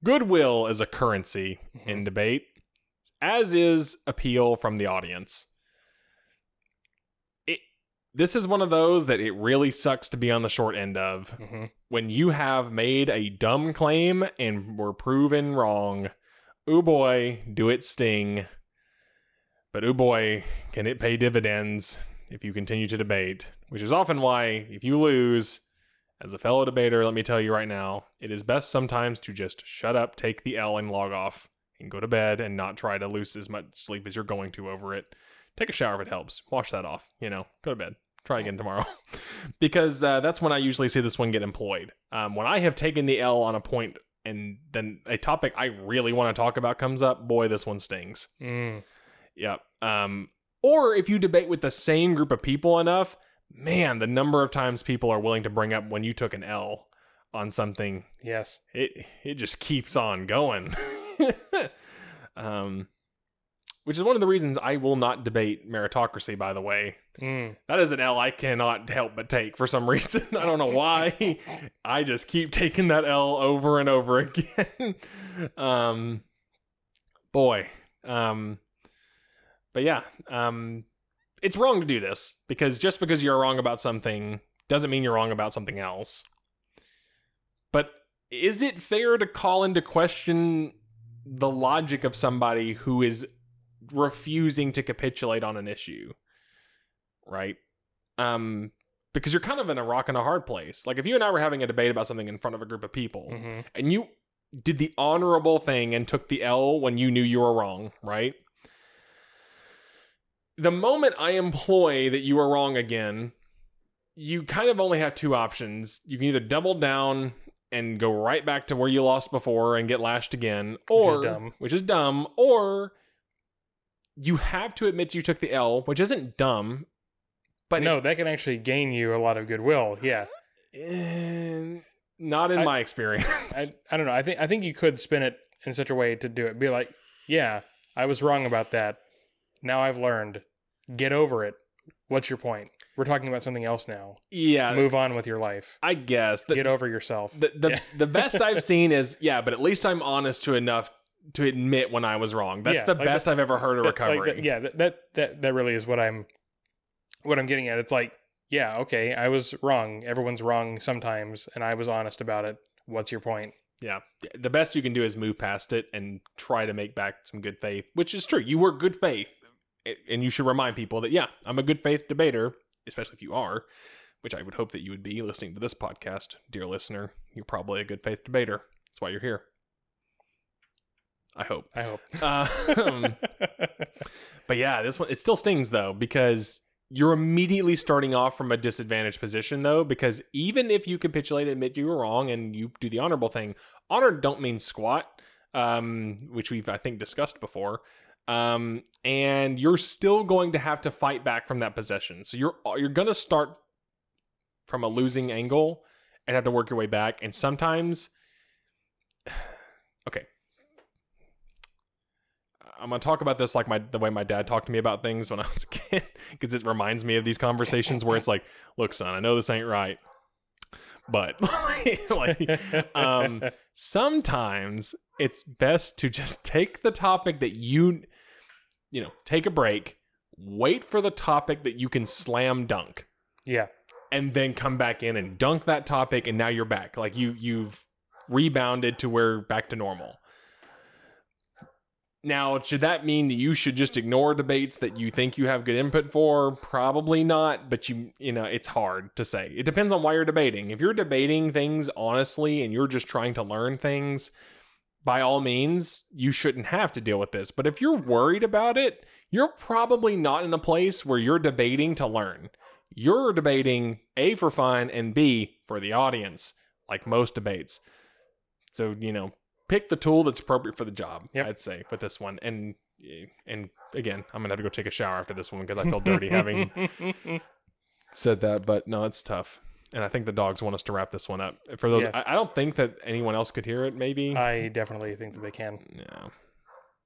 Goodwill is a currency Mm-hmm. in debate, as is appeal from the audience. It this is one of those that it really sucks to be on the short end of. hmm When you have made a dumb claim and were proven wrong, ooh boy, do it sting. But ooh boy, can it pay dividends if you continue to debate, which is often why if you lose as a fellow debater, let me tell you right now, it is best sometimes to just shut up, take the L, and log off, and go to bed and not try to lose as much sleep as you're going to over it. Take a shower if it helps. Wash that off. You know, go to bed. Try again tomorrow. because uh, that's when I usually see this one get employed. Um, when I have taken the L on a point and then a topic I really want to talk about comes up, boy, this one stings. Mm. Yep. Um, or if you debate with the same group of people enough, man, the number of times people are willing to bring up when you took an L on something, Yes. it it just keeps on going. um, which is one of the reasons I will not debate meritocracy. By the way, Mm. that is an L I cannot help but take for some reason. I don't know why. I just keep taking that L over and over again. um, boy. Um, but yeah, um, it's wrong to do this because just because you're wrong about something doesn't mean you're wrong about something else. But is it fair to call into question the logic of somebody who is refusing to capitulate on an issue? Right? Um, because you're kind of in a rock and a hard place. Like if you and I were having a debate about something in front of a group of people, hmm and you did the honorable thing and took the L when you knew you were wrong, right? The moment I employ that you are wrong again, you kind of only have two options. You can either double down and go right back to where you lost before and get lashed again, or dumb. which is dumb, or you have to admit you took the L, which isn't dumb, but no, that can actually gain you a lot of goodwill. Yeah. Eh, not in I- my experience. I, I don't know. I think I think you could spin it in such a way to do it. Be like, yeah, I was wrong about that. Now I've learned. Get over it. What's your point? We're talking about something else now. yeah, Move on with your life. I guess the Get over yourself. the the, Yeah. the best I've seen is yeah, but at least I'm honest to enough to admit when I was wrong. That's Yeah, the like best I've ever heard of That- like recovery. that- yeah, that, that that that really is what I'm what I'm getting at. It's like, yeah, okay, I was wrong. Everyone's wrong sometimes, and I was honest about it. What's your point? yeah. The best you can do is move past it and try to make back some good faith, which is true. You were good faith, and you should remind people that yeah, I'm a good faith debater, especially if you are, which I would hope that you would be listening to this podcast, dear listener. You're probably a good faith debater. That's why you're here. I hope. I hope. Um, But yeah, this one it still stings though because you're immediately starting off from a disadvantaged position though because even if you capitulate and admit you were wrong and you do the honorable thing, honor don't mean squat, um, which we've I think discussed before. Um, and you're still going to have to fight back from that possession. So you're you're gonna start from a losing angle and have to work your way back. And sometimes, okay, I'm gonna talk about this like my the way my dad talked to me about things when I was a kid because it reminds me of these conversations where it's like, look, son, I know this ain't right, but like, um, sometimes it's best to just take the topic that you, you know, take a break, wait for the topic that you can slam dunk, yeah. and then come back in and dunk that topic, and now you're back. Like you you've rebounded to where back to normal. Now, should that mean that you should just ignore debates that you think you have good input for? Probably not, but you you know, it's hard to say. It depends on why you're debating. If you're debating things honestly and you're just trying to learn things, by all means, you shouldn't have to deal with this. But if you're worried about it, you're probably not in a place where you're debating to learn. You're debating A for fun and B for the audience, like most debates. So you know, pick the tool that's appropriate for the job. Yep. I'd say with this one, and and again, I'm gonna have to go take a shower after this one because I feel dirty having said that. But no, it's tough, and I think the dogs want us to wrap this one up. For those, Yes. I, I don't think that anyone else could hear it. Maybe. I definitely think that they can. yeah.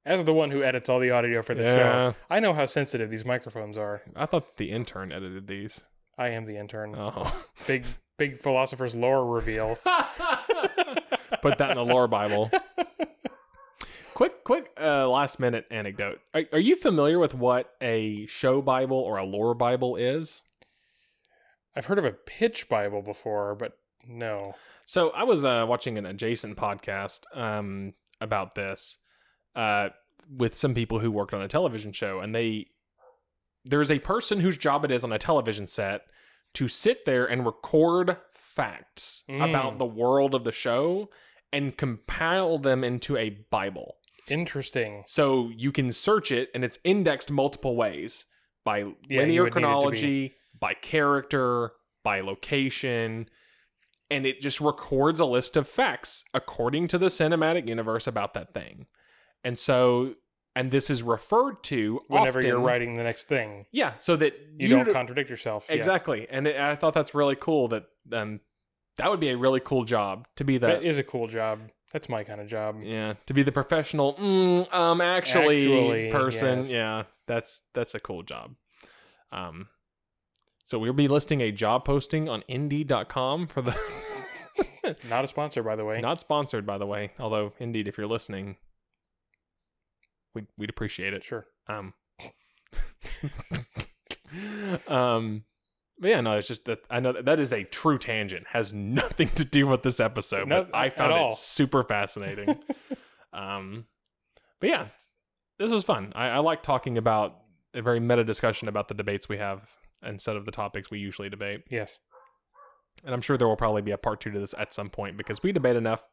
As the one who edits all the audio for the Yeah. show, I know how sensitive these microphones are. I thought the intern edited these. I am the intern. Oh. Big, big philosopher's lore reveal. Put that in the lore Bible. quick, quick, uh, last minute anecdote. Are, are you familiar with what a show Bible or a lore Bible is? I've heard of a pitch Bible before, but no. So I was uh, watching an adjacent podcast um, about this uh, with some people who worked on a television show, and they there's a person whose job it is on a television set to sit there and record facts Mm. about the world of the show and compile them into a Bible. Interesting. So you can search it, and it's indexed multiple ways by Yeah, linear would need it to be. chronology, by character, by location, and it just records a list of facts according to the cinematic universe about that thing. And so, and this is referred to Whenever you're writing the next thing, yeah, so that you, don't contradict yourself. Yeah. exactly. And it, I thought that's really cool. That um, that would be a really cool job to be the That is a cool job. That's my kind of job. Yeah, to be the professional, mm, um, actually, Actually, person. yes. Yeah, that's that's a cool job. Um, so we'll be listing a job posting on Indeed.com for the. Not a sponsor, by the way. Not sponsored, by the way. Although Indeed, if you're listening, we'd we'd appreciate it. Sure. Um. um. But yeah, no, it's just that I know that, that is a true tangent. Has nothing to do with this episode, No, but I found all. it super fascinating. um, but yeah, this was fun. I, I like talking about a very meta discussion about the debates we have instead of the topics we usually debate. yes. And I'm sure there will probably be a part two to this at some point because we debate enough.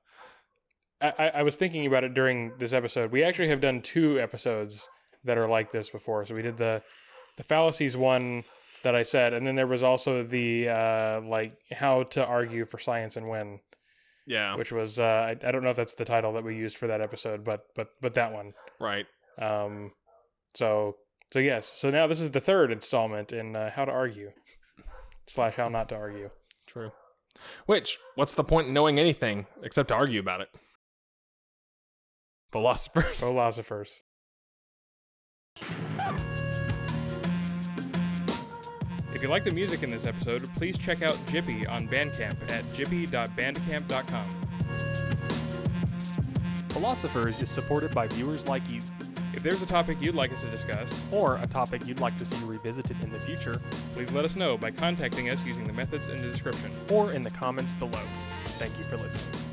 I, I, was thinking about it during this episode. We actually have done two episodes that are like this before. So we did the the fallacies one that I said, and then there was also the uh, like how to argue for science and when, Yeah, which was uh, I, I don't know if that's the title that we used for that episode, but but but that one. right. Um, so so yes. So now this is the third installment in uh, how to argue slash how not to argue. True. Which, what's the point in knowing anything except to argue about it? Philosophers. Philosophers. If you like the music in this episode, please check out Jippy on Bandcamp at jippy.bandcamp.com. Philosophers is supported by viewers like you, If there's a topic you'd like us to discuss, or a topic you'd like to see revisited in the future, please let us know by contacting us using the methods in the description. or in the comments below. Thank you for listening.